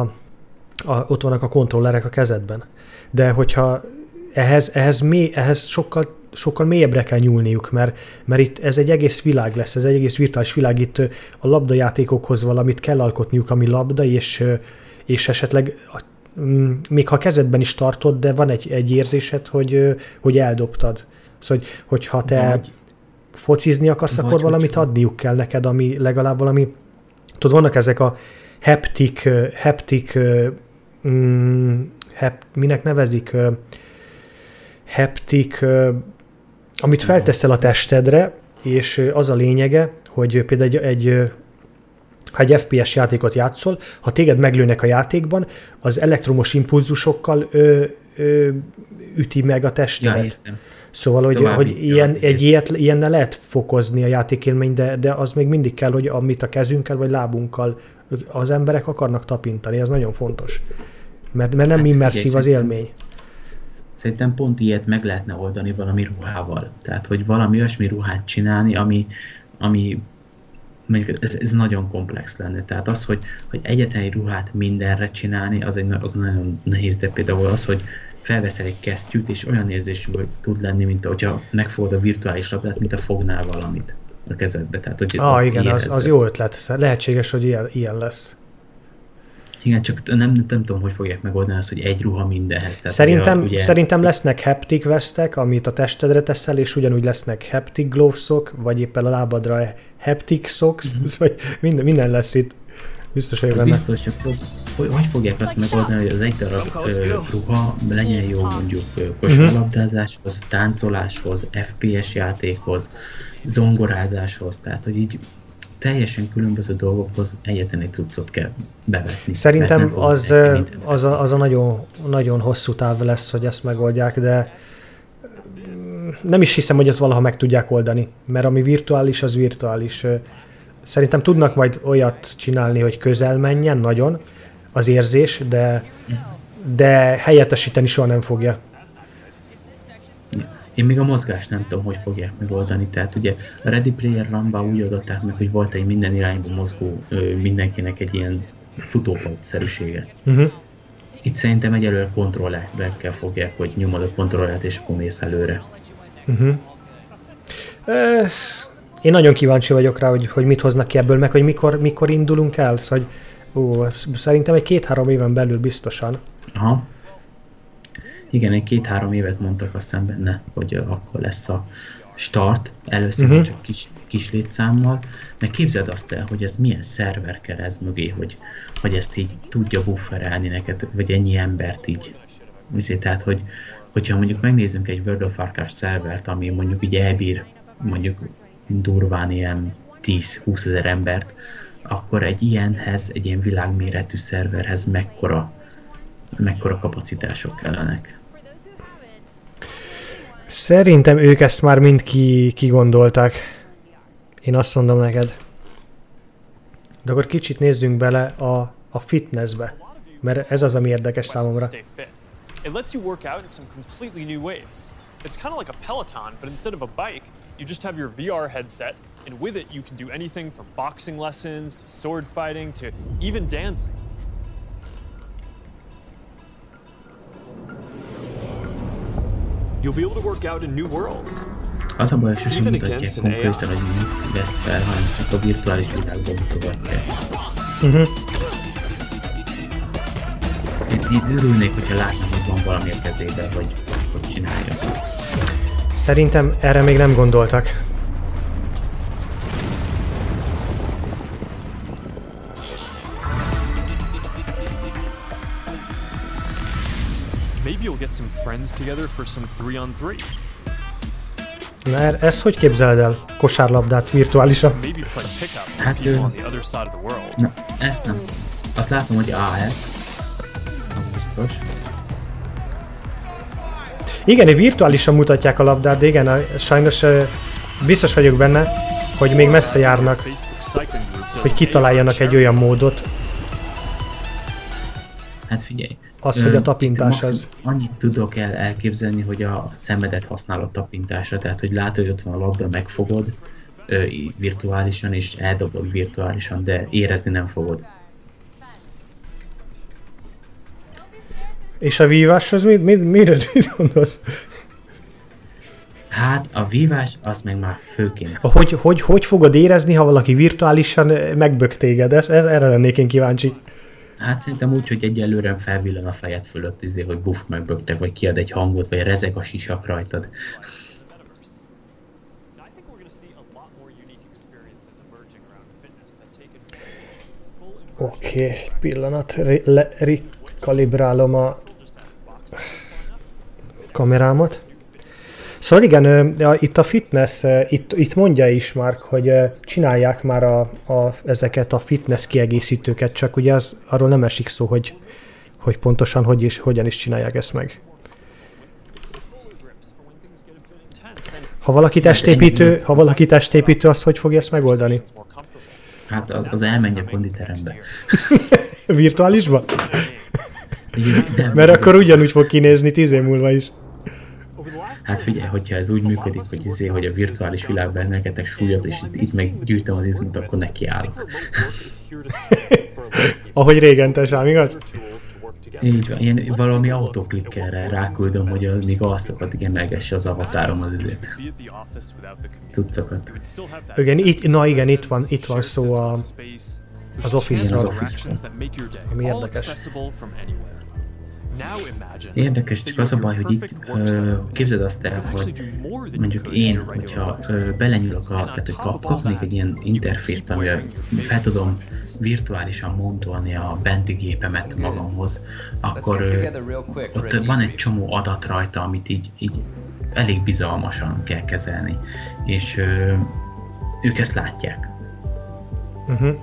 a, ott vannak a kontrollerek a kezedben. De hogyha ehhez, ehhez, mély, ehhez sokkal, sokkal mélyebbre kell nyúlniuk, mert, mert itt ez egy egész világ lesz, ez egy egész virtuális világ, itt a labdajátékokhoz valamit kell alkotniuk, ami labda, és, és esetleg a- még ha kezedben is tartod, de van egy, egy érzésed, hogy, hogy eldobtad. Szóval, hogy, hogyha te Vagy- focizni akarsz, vagy akkor valamit adniuk kell neked, ami legalább valami, tudod, vannak ezek a heptik, heptik, mm, hep, minek nevezik, heptik, amit felteszel a testedre, és az a lényege, hogy például egy, egy ha egy FPS játékot játszol, ha téged meglőnek a játékban, az elektromos impulzusokkal ö, ö, üti meg a testedet. értem. Szóval, hogy, hogy ilyen, azért. egy ilyet, ilyennel lehet fokozni a játékélményt, de, de az még mindig kell, hogy amit a kezünkkel vagy lábunkkal az emberek akarnak tapintani, ez nagyon fontos. Mert, mert nem Hát, immerszív az élmény. Szerintem pont ilyet meg lehetne oldani valami ruhával. Tehát, hogy valami olyasmi ruhát csinálni, ami, ami mondjuk ez, ez nagyon komplex lenne. Tehát az, hogy, hogy egyetlen egy ruhát mindenre csinálni, az, egy, az nagyon nehéz, de például az, hogy felveszel egy kesztyűt, és olyan érzésű hogy tud lenni, mint hogyha megfogod a virtuális labdát, mint a fognál valamit a kezedbe. Tehát, hogy ez Ah, igen, az, az jó ötlet. Lehetséges, hogy ilyen, ilyen lesz. Igen, csak nem, nem, nem tudom, hogy fogják megoldani azt, hogy egy ruha mindenhez. Tehát, Szerintem, ugye, szerintem lesznek haptic vesztek, amit a testedre teszel, és ugyanúgy lesznek haptic glovesok, vagy éppen a lábadra haptic socks, Mhm. <laughs> vagy minden, minden lesz itt. Biztos vagyok benne. biztos, csak tudod, hogy, hogy fogják azt megoldani, hogy az egy darab ö, ruha legyen jó mondjuk ö, kosárlabdázáshoz, táncoláshoz, FPS játékhoz, zongorázáshoz, tehát hogy így teljesen különböző dolgokhoz egyetlen egy cuccot kell bevetni. Szerintem az, az, a, az a nagyon, nagyon hosszú táv lesz, hogy ezt megoldják, de nem is hiszem, hogy ezt valaha meg tudják oldani, mert ami virtuális, az virtuális. Szerintem tudnak majd olyat csinálni, hogy közel menjen nagyon az érzés, de, de helyettesíteni soha nem fogja. Én még a mozgást nem tudom, hogy fogják megoldani. Tehát ugye a Ready Player one úgy oldották meg, hogy volt egy minden irányba mozgó mindenkinek egy ilyen futópad-szerűsége. Uh-huh. Itt szerintem egyelőre kontrollerekkel fogják, hogy nyomod a kontrollert és akkor mész előre. Uh-huh. Én nagyon kíváncsi vagyok rá, hogy, hogy mit hoznak ki ebből, meg hogy mikor, mikor indulunk el. Szóval, hogy, ó, szerintem egy két-három éven belül biztosan. Aha. Igen, egy két-három évet mondtak aztán benne, hogy akkor lesz a start, először uh-huh. csak kis, kis létszámmal, meg képzeld azt el, hogy ez milyen szerver kell ez mögé, hogy, hogy ezt így tudja bufferelni neked, vagy ennyi embert így. Viszont tehát, hogy, hogyha mondjuk megnézzünk egy World of Warcraft szervert, ami mondjuk így elbír mondjuk durván ilyen 10-20 ezer embert, akkor egy ilyenhez, egy ilyen világméretű szerverhez mekkora, mekkora kapacitások kellenek. Szerintem ők ezt már mind ki, kigondolták. Én azt mondom neked. De akkor kicsit nézzünk bele a, a fitnessbe. Mert ez az, ami érdekes számomra. Stay fit. It lets you work out in some completely new ways. It's kind of like a Peloton, but instead of a bike, you just have your VR headset, and with it, you can do anything from boxing lessons to sword fighting to even dancing. You'll be able to work out in new worlds. Az a baj, hogy sosem Even mutatják against an konkrétan, hogy mit vesz fel, hanem csak a virtuális világban mutogatják. Uh-huh. Én, én örülnék, hogyha látnám, hogy van valami a kezében, hogy hogy csinálja. Szerintem erre még nem gondoltak. Maybe you'll get some friends together for some three on three. Na, ezt hogy képzeled el? Kosárlabdát virtuálisan? Maybe play pickup with Hát, people ö, on the other side of the world. Na, ezt nem. Azt látom, hogy AR. Az biztos. Igen, virtuálisan mutatják a labdát, de igen, sajnos biztos vagyok benne, hogy még messze járnak, hogy an kitaláljanak egy olyan módot, Hát figyelj. az, hogy a tapintás az. Annyit tudok el elképzelni, hogy a szemedet használod tapintásra, tehát hogy látod, hogy ott van a labda, megfogod virtuálisan, és eldobod virtuálisan, de érezni nem fogod. És a vívás az mi, mi, mire mit <laughs> gondolsz? Hát a vívás, az meg már főként. Hogy, hogy, hogy fogod érezni, ha valaki virtuálisan megbök téged? Ez, ez, erre lennék én kíváncsi. Hát szerintem úgy, hogy egyelőre felvillan a fejed fölött, izé, hogy buff megböktek, vagy kiad egy hangot, vagy rezeg a sisak rajtad. Oké, okay, pillanat, re, le, rekalibrálom a kamerámat. Szóval igen, itt a fitness, itt, itt mondja is már, hogy csinálják már a, a, ezeket a fitness kiegészítőket, csak ugye az, arról nem esik szó, hogy, hogy pontosan hogy is, hogyan is csinálják ezt meg. Ha valaki testépítő, ha valaki testépítő, azt hogy fogja ezt megoldani? Hát az, az elmenj a konditerembe. <laughs> Virtuálisba? Igen, de- Mert akkor ugyanúgy fog kinézni tíz év múlva is. Hát figyelj, hogyha ez úgy működik, hogy, izé, hogy a virtuális világban emelgetek súlyot, és itt, itt meg gyűjtöm az izmot, akkor nekiállok. <laughs> Ahogy régen te sem, igaz? Így van, ilyen valami autoklikkerrel ráküldöm, hogy a, még alszokat emelgesse az avatárom az izét. Cuccokat. Igen, itt, na igen, itt van, itt van szó a, az Office-ról. ami érdekes. Érdekes, csak az a baj, hogy itt ö, képzeld azt el, hogy mondjuk én, hogyha ö, belenyúlok a, tehát hogy kap, kapnék egy ilyen interfészt, amivel fel tudom virtuálisan montolni a benti gépemet magamhoz, akkor ö, ott van egy csomó adat rajta, amit így, így elég bizalmasan kell kezelni, és ö, ők ezt látják. Uh-huh.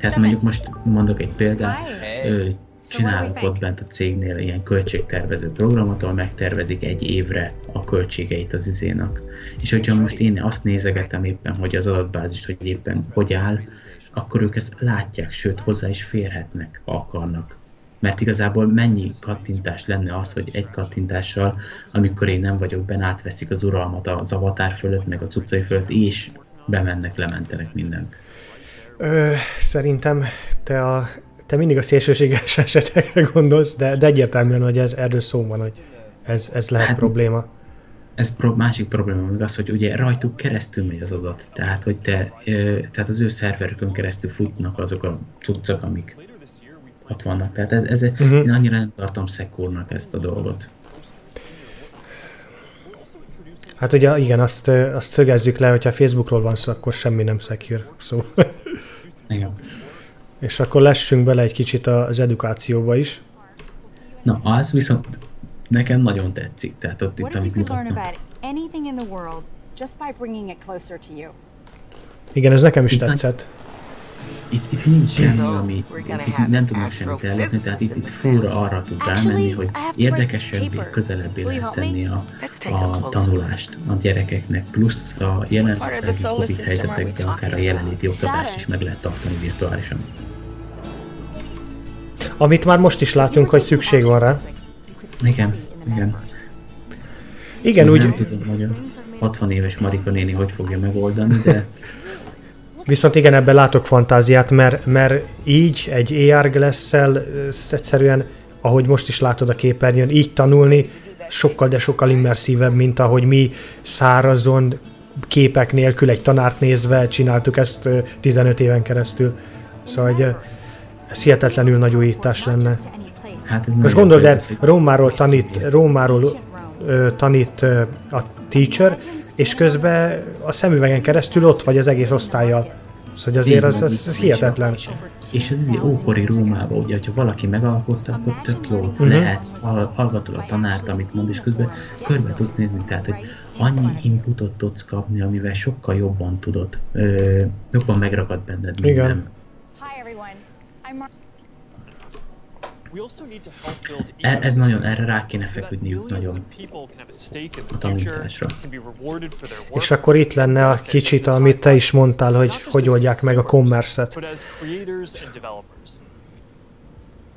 Tehát mondjuk most mondok egy példát, Hi. Ö, csinálnak ott bent a cégnél ilyen költségtervező programot, ahol megtervezik egy évre a költségeit az izénak. És hogyha most én azt nézegetem éppen, hogy az adatbázis, hogy éppen hogy áll, akkor ők ezt látják, sőt hozzá is férhetnek, ha akarnak. Mert igazából mennyi kattintás lenne az, hogy egy kattintással, amikor én nem vagyok benne, átveszik az uralmat az avatár fölött, meg a cuccai fölött, és bemennek, lementenek mindent. Ö, szerintem te, a, te mindig a szélsőséges <laughs> esetekre gondolsz, de, de egyértelműen, hogy ez, erről szó van, hogy ez, ez lehet hát, probléma. Ez pro, másik probléma még az, hogy ugye rajtuk keresztül megy az adat. Tehát, hogy te, tehát az ő szerverükön keresztül futnak azok a cuccok, amik ott vannak. Tehát ez, ez uh-huh. én annyira nem tartom szekúrnak ezt a dolgot. Hát ugye igen, azt, azt szögezzük le, hogyha Facebookról van szó, akkor semmi nem secure. Szó. Igen. És akkor lessünk bele egy kicsit az edukációba is. Na, az viszont nekem nagyon tetszik. Tehát ott itt, amit mutatnak. Igen, ez nekem is itt tetszett. Itt, itt nincs semmi, ami itt, itt nem tudnak semmit ellopni, tehát itt, itt fúra arra tud rámenni, hogy érdekesebb, közelebbé lehet tenni a, a tanulást a gyerekeknek, plusz a jelenlegi Covid helyzetekben akár a jelenléti oktatást is meg lehet tartani virtuálisan. Amit már most is látunk, hogy szükség van rá. Igen, igen. Igen, úgy... Nem tudom, hogy a 60 éves Marika néni hogy fogja megoldani, de Viszont igen, ebben látok fantáziát, mert, mert így egy AR glass egyszerűen, ahogy most is látod a képernyőn, így tanulni sokkal, de sokkal immerszívebb, mint ahogy mi szárazon képek nélkül egy tanárt nézve csináltuk ezt 15 éven keresztül. Szóval hogy ez hihetetlenül nagy újítás lenne. Hát ez Most gondold el, Rómáról tanít, Rómáról tanít a teacher, és közben a szemüvegen keresztül ott vagy az egész osztályjal. Szóval azért az, az, az hihetetlen. És az izé ókori Rómában, ugye, hogyha valaki megalkotta, akkor tök jó, uh-huh. lehetsz, hallgatod a tanárt, amit mond, és közben körbe tudsz nézni, tehát, hogy annyi inputot tudsz kapni, amivel sokkal jobban tudod, ö, jobban megragad benned minden. Igen. E, ez nagyon, erre rá kéne feküdniük nagyon a tanításra. És akkor itt lenne a kicsit, amit te is mondtál, hogy hogy oldják meg a commerce-et.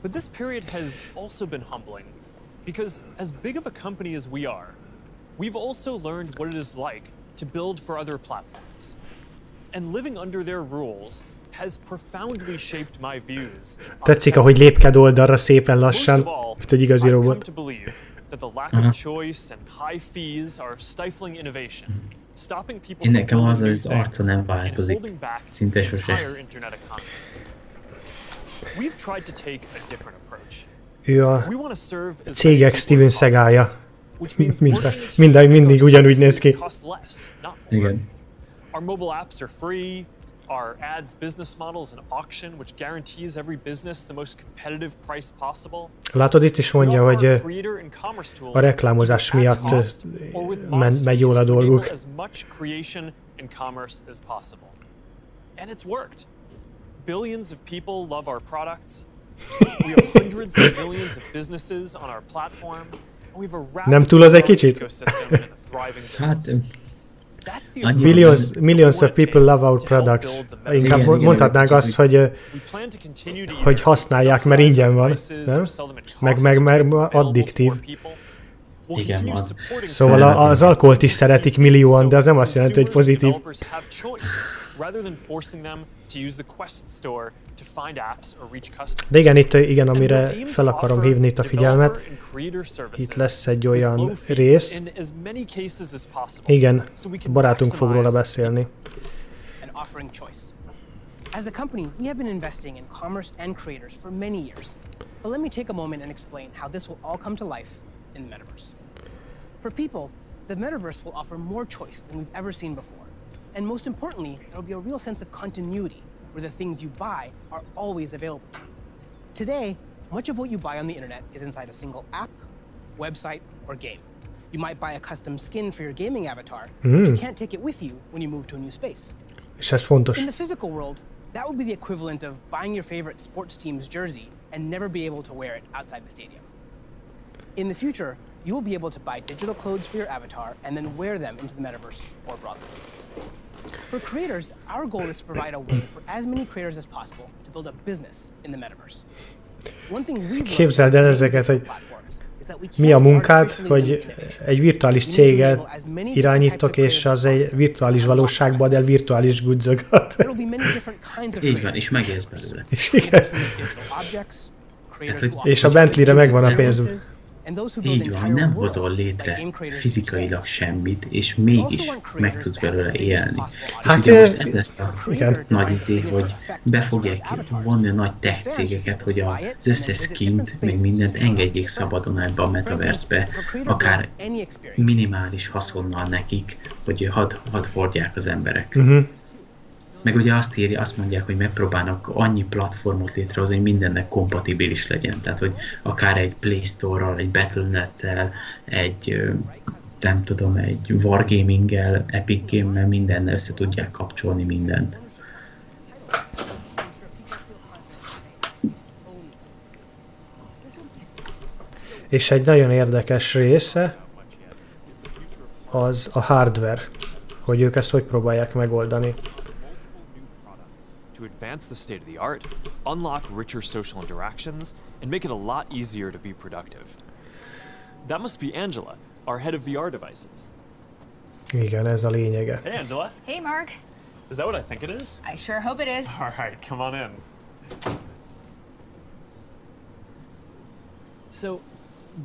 But this period has also been humbling because as big of a company as we are, we've also learned what it is like to build for other platforms. And living under their rules Tetszik, ahogy lépked oldalra szépen lassan, mint egy igazi robot. Én nekem az, hogy az arca nem változik. Szinte sose. Ő a cégek Steven Segája. Minden, minden mindig ugyanúgy néz ki. Igen. Our mobile apps are free, Our ads business model is an auction which guarantees every business the most competitive price possible. Látod, itt is mondja, hogy a reklámozás miatt men, megy jól a dolguk. And it's worked. Billions of people love our products. We have <laughs> hundreds of millions of businesses on our platform. We have a rapid ecosystem and a thriving business. Millions, millions of people love our products. Inkább mondhatnánk azt, hogy, hogy használják, mert ingyen van, nem? Meg, meg mert addiktív. Igen, van. Szóval az alkoholt is szeretik millióan, de az nem azt jelenti, hogy pozitív. De igen, itt igen, amire fel akarom hívni itt a figyelmet, itt lesz egy olyan rész, igen, barátunk fog róla beszélni. As a company, we have been investing in commerce and creators for many years. But let me take a moment and explain how this will all come to life in the metaverse. For people, the metaverse will offer more choice than we've ever seen before. And most importantly, there will be a real sense of continuity where the things you buy are always available to you. Today, much of what you buy on the internet is inside a single app, website, or game. You might buy a custom skin for your gaming avatar, mm. but you can't take it with you when you move to a new space. És ez fontos. In the physical world, that would be the equivalent of buying your favorite sports team's jersey and never be able to wear it outside the stadium. In the future, you will be able to buy digital clothes for your avatar and then wear them into the metaverse more broadly. For creators, our goal is to provide a way for as many creators as possible to build a business in the metaverse. One thing we've learned Képzeld el ezeket, hogy mi a munkád, hogy egy virtuális céget irányítok, és az egy virtuális valóságban ad el virtuális gudzokat. Így van, és megélsz belőle. Igen. és a Bentley-re megvan a pénzünk. Így van, nem hozol létre fizikailag semmit, és mégis meg tudsz belőle élni. Hát, ugye most ez lesz a igen. nagy izé, hogy be fogják vonni a nagy tech cégeket, hogy az összes skint, meg mindent engedjék szabadon ebbe a metaverse-be, akár minimális haszonnal nekik, hogy hadd had fordják az emberek. Uh-huh. Meg ugye azt írja, azt mondják, hogy megpróbálnak annyi platformot létrehozni, hogy mindennek kompatibilis legyen. Tehát, hogy akár egy Play Store-ral, egy Battle.net-tel, egy nem tudom, egy Wargaming-el, Epic Game-mel, mindennel össze tudják kapcsolni mindent. És egy nagyon érdekes része az a hardware, hogy ők ezt hogy próbálják megoldani. To advance the state of the art, unlock richer social interactions, and make it a lot easier to be productive. That must be Angela, our head of VR devices. Igen, ez a lényege. Hey, Angela. Hey, Mark. Is that what I think it is? I sure hope it is. All right, come on in. So,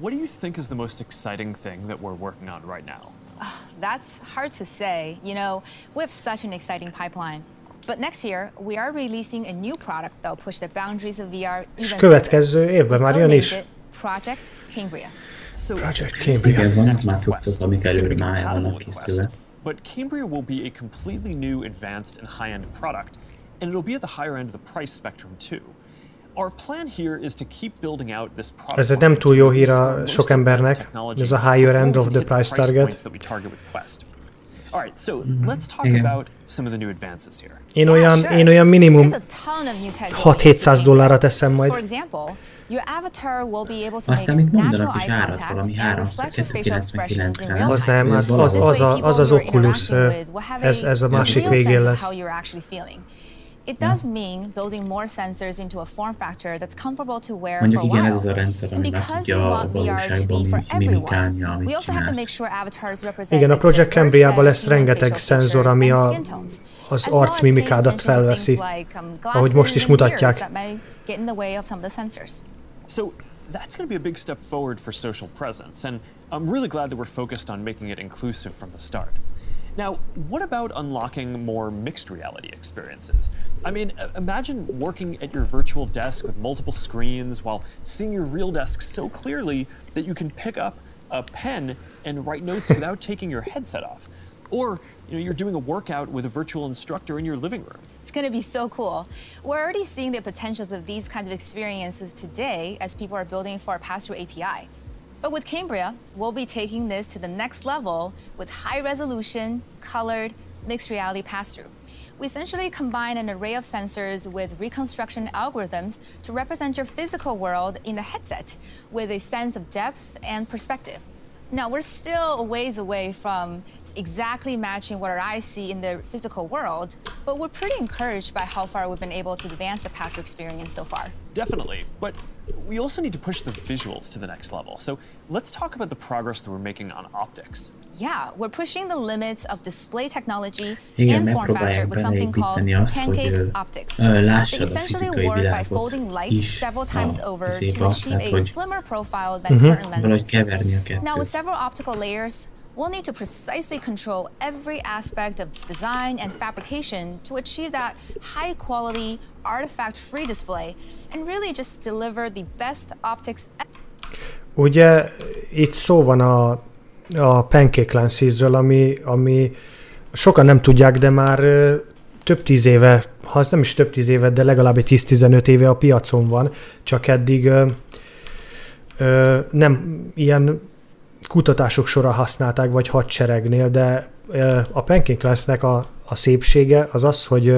what do you think is the most exciting thing that we're working on right now? Oh, that's hard to say. You know, we have such an exciting pipeline. But next year, we are releasing a new product that will push the boundaries of VR even következő évben már jön is. Project Cambria. So, Project Cambria. Igen, vannak már cuccok, amik előre már vannak készülve. But Cambria will be a completely new, advanced, and high-end product, and it'll be at the higher end of the price spectrum too. Our plan here is to keep building out this product. Ez egy nem túl jó hír a sok embernek, ez a higher end of the price target. All right, so let's talk Igen. about some of the new advances here. Én olyan, én olyan minimum 6-700 dollárra teszem majd. For example, your avatar will be able to Aztán make mit mondanak natural is eye árat contact valami and reflect your facial expressions in 399 real Az time. nem, hát az, az, a, az az Oculus, ez, ez a másik real végén sense of lesz. How you're actually feeling. It does mean building more sensors into a form factor that's comfortable to wear Mondjuk for a igen, while. ez az a rendszer, And ami because we megtudja a want VR to be valóságban for everyone, mimikálni, amit we also have to make csinálsz. sure avatars represent Igen, a a Project diverse Cambria-ban set lesz of human rengeteg facial szenzor, features ami and a, skin tones, az as well as paying arcmimikádat attention to things felveszi. like, um, Ahogy most is glasses and ears mutatják. that may get in the way of some of the sensors. So that's going to be a big step forward for social presence, and I'm really glad that we're focused on making it inclusive from the start. Now, what about unlocking more mixed reality experiences? I mean, imagine working at your virtual desk with multiple screens while seeing your real desk so clearly that you can pick up a pen and write notes <laughs> without taking your headset off. Or, you know, you're doing a workout with a virtual instructor in your living room. It's going to be so cool. We're already seeing the potentials of these kinds of experiences today as people are building for our pass-through API. But with Cambria, we'll be taking this to the next level with high resolution, colored, mixed reality pass-through. We essentially combine an array of sensors with reconstruction algorithms to represent your physical world in the headset with a sense of depth and perspective. Now, we're still a ways away from exactly matching what our eyes see in the physical world, but we're pretty encouraged by how far we've been able to advance the pass-through experience so far. Definitely, but we also need to push the visuals to the next level. So let's talk about the progress that we're making on optics. Yeah, we're pushing the limits of display technology and form factor with something called beleépíteni pancake optics. They essentially work by folding light several times over to achieve a slimmer profile than Mhm. current lenses. Now, with several optical layers, we'll need to precisely control every aspect of design and fabrication to achieve that high quality, artifact free display and really just deliver the best optics. Ugye itt szó van a, a Pancake Lensesről, ami, ami sokan nem tudják, de már több tíz éve, ha nem is több tíz éve, de legalább egy 10-15 éve a piacon van, csak eddig ö, ö, nem ilyen kutatások sorra használták, vagy hadseregnél, de a Pancake Lensnek a, a szépsége az az, hogy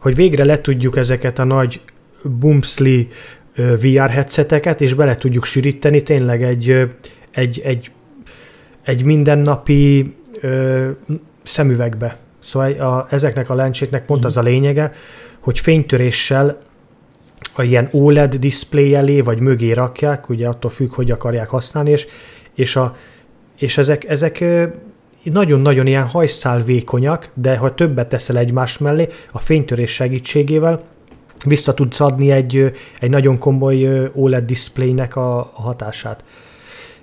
hogy végre le tudjuk ezeket a nagy bumszli VR headseteket, és bele tudjuk sűríteni tényleg egy, egy, egy, egy mindennapi ö, szemüvegbe. Szóval a, ezeknek a lencséknek pont az a lényege, hogy fénytöréssel a ilyen OLED display elé, vagy mögé rakják, ugye attól függ, hogy akarják használni, és, és, a, és ezek, ezek nagyon-nagyon ilyen hajszál vékonyak, de ha többet teszel egymás mellé, a fénytörés segítségével vissza tudsz adni egy, egy nagyon komoly OLED displaynek a, a hatását.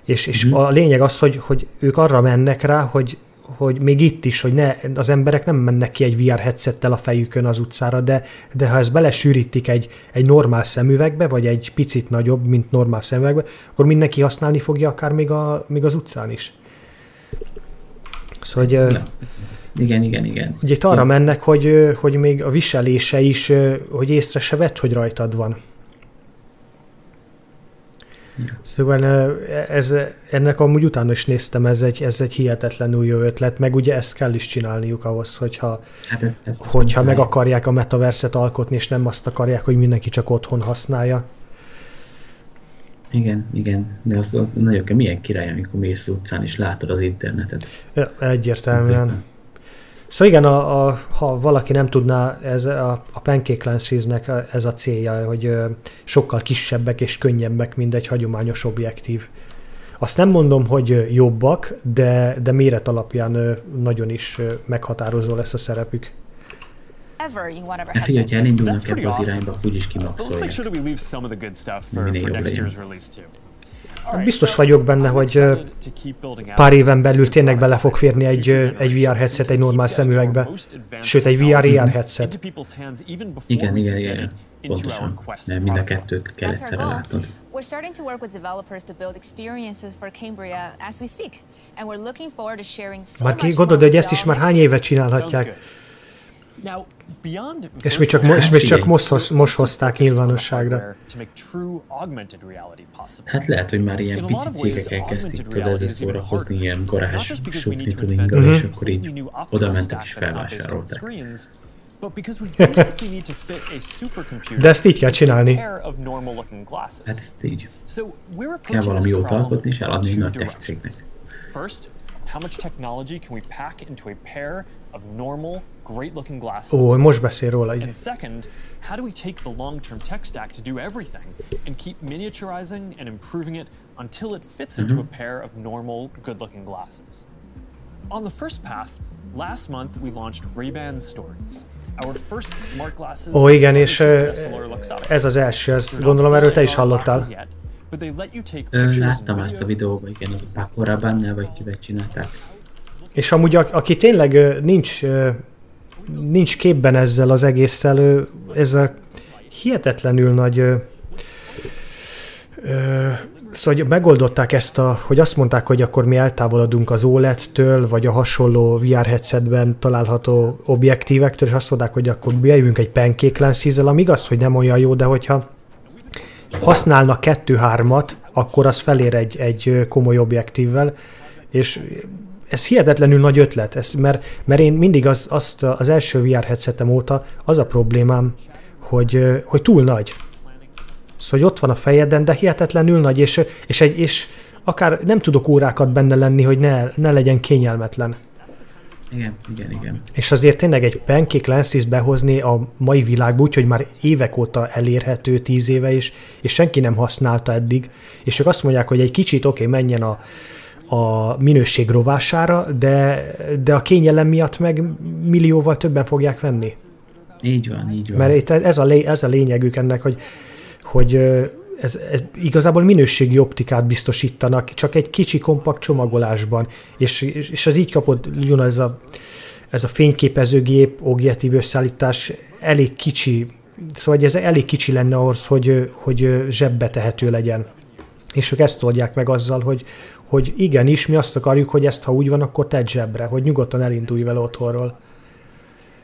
És, és Mhm. a lényeg az, hogy, hogy ők arra mennek rá, hogy, hogy még itt is, hogy ne, az emberek nem mennek ki egy VR headsettel a fejükön az utcára, de, de ha ezt belesűrítik egy, egy normál szemüvegbe, vagy egy picit nagyobb, mint normál szemüvegbe, akkor mindenki használni fogja akár még, a, még az utcán is. Szóval, hogy, Ja. Igen, igen, igen. Ugye itt arra mennek, hogy, hogy még a viselése is, hogy észre se vett, hogy rajtad van. Szóval ez, ennek amúgy utána is néztem, ez egy, ez egy hihetetlenül jó ötlet, meg ugye ezt kell is csinálniuk ahhoz, hogyha, Hát ez, ez, ez hogyha meg akarják a metaverset alkotni, és nem azt akarják, hogy mindenki csak otthon használja. Igen, igen. De az, az nagyon kell. Milyen király, amikor mész utcán és látod az internetet. Ja, egyértelműen. Szóval igen, a, a, ha valaki nem tudná, ez a, a Pancake Lenses-nek ez a célja, hogy ö, sokkal kisebbek és könnyebbek, mint egy hagyományos objektív. Azt nem mondom, hogy jobbak, de, de méret alapján ö, nagyon is ö, meghatározó lesz a szerepük. Hát figyelj, elindulnak ebbe az irányba, úgyis kimaxolják. Minél jobb legyen. Biztos vagyok benne, hogy pár éven belül tényleg bele fog férni egy, egy VR headset egy normál szemüvegbe, sőt egy VR-AR headset. Igen, igen, igen. Pontosan. Mert mind a kettőt kell egyszerre látnod. We're starting to work with developers to build experiences for Cambria as we speak, and we're looking forward to sharing so Már much ki more gondolod, hogy ezt is már hány éve csinálhatják? Now, beyond És mi csak, virtual és mi csak most, hoz- most hozták nyilvánosságra. to make true augmented reality possible. Hát lehet, hogy már ilyen pici lot of ways, cégek elkezdték augmented tudod ezzel szórakozni, harder. ilyen Not garázs just because we sutni need to tuninggal, invent és akkor így oda mentek és felvásárolták. screens, but because we <laughs> basically need to fit a supercomputer De ezt így kell into a csinálni. pair of normal looking glasses. Hát ezt így. So we're Kell approaching valami jót problem alkotni és eladni egy nagy tech cégnek. First, how much technology can we pack into a pair of normal, great-looking glasses? Ó, most beszél róla. And second, how do we take the long-term tech stack to do everything and keep miniaturizing and improving it until it fits into a pair of normal, good-looking glasses? On the first path, last month we launched Ray-Ban Stories, our first smart glasses. Ó, igen, és ez az első, ezt gondolom erről te is hallottál. glasses yet, but they let you take Ö, pictures and láttam ezt a videóban, igen, az a Paco Rabanne, vagy kivel csinálták. És amúgy a, aki tényleg nincs, nincs képben ezzel az egésszel, ez a hihetetlenül nagy... Szóval hogy megoldották ezt a, hogy azt mondták, hogy akkor mi eltávolodunk az OLED-től, vagy a hasonló VR headsetben található objektívektől, és azt mondták, hogy akkor bejövünk egy pancake lenszízzel, ami igaz, hogy nem olyan jó, de hogyha használnak kettő-hármat, akkor az felér egy, egy komoly objektívvel, és ez hihetetlenül nagy ötlet, ez, mert, mert én mindig az, azt az első VR headsetem óta az a problémám, hogy, hogy túl nagy. Szóval, hogy ott van a fejeden, de hihetetlenül nagy, és, és, egy, és akár nem tudok órákat benne lenni, hogy ne, ne legyen kényelmetlen. Igen, igen, igen. És azért tényleg egy pancake lenses behozni a mai világba, úgyhogy már évek óta elérhető, tíz éve is, és senki nem használta eddig, és ők azt mondják, hogy egy kicsit oké, okay, menjen a, a minőség rovására, de, de a kényelem miatt meg millióval többen fogják venni. Így van, így van. Mert itt ez a, lé, ez a lényegük ennek, hogy, hogy ez, ez igazából minőségi optikát biztosítanak, csak egy kicsi kompakt csomagolásban, és, és az így kapott Luna ez a, ez a fényképezőgép, objektív összeállítás elég kicsi, szóval ez elég kicsi lenne ahhoz, hogy, hogy zsebbe tehető legyen. És ők ezt oldják meg azzal, hogy, hogy igenis, mi azt akarjuk, hogy ezt ha úgy van, akkor tedd zsebre, hogy nyugodtan elindulj vele otthonról.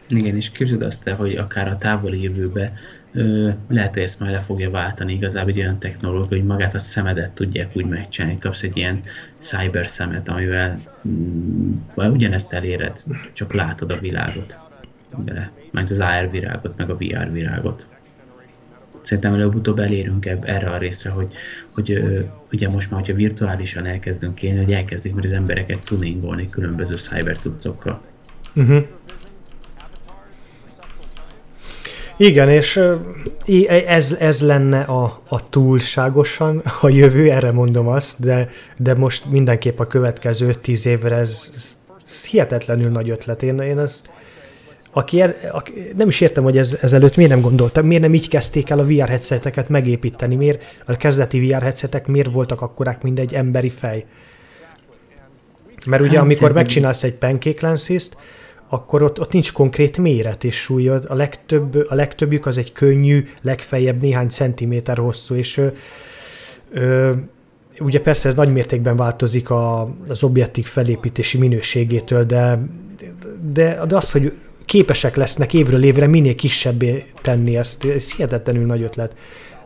Igen, és képzeld azt el, hogy akár a távoli jövőbe ö, lehet, hogy ezt majd le fogja váltani igazából egy olyan technológia, hogy magát a szemedet tudják úgy megcsinálni, kapsz egy ilyen cyber szemet, amivel mm, ugyanezt eléred, csak látod a világot bele, meg az AR virágot, meg a VR virágot. Szerintem előbb-utóbb elérünk ebb, erre a részre, hogy, hogy ugye most már, hogyha virtuálisan elkezdünk élni, hogy elkezdik mert az embereket tuningolni különböző cyber cuccokkal. Uh-huh. Igen, és ez, ez lenne a, a túlságosan a jövő, erre mondom azt, de, de most mindenképp a következő tíz évre ez, ez hihetetlenül nagy ötlet. Én, én ezt, aki, er, aki, nem is értem, hogy ez, ezelőtt miért nem gondoltam, miért nem így kezdték el a VR headseteket megépíteni, miért a kezdeti VR headsetek miért voltak akkorák, mint egy emberi fej. Mert ugye, hát, amikor megcsinálsz egy pancake lenses akkor ott, ott nincs konkrét méret és súlyod. A, legtöbb, a legtöbbjük az egy könnyű, legfeljebb néhány centiméter hosszú, és ö, ö, ugye persze ez nagy mértékben változik a, az objektív felépítési minőségétől, de, de, de az, hogy képesek lesznek évről évre minél kisebbé tenni ezt, ez hihetetlenül nagy ötlet.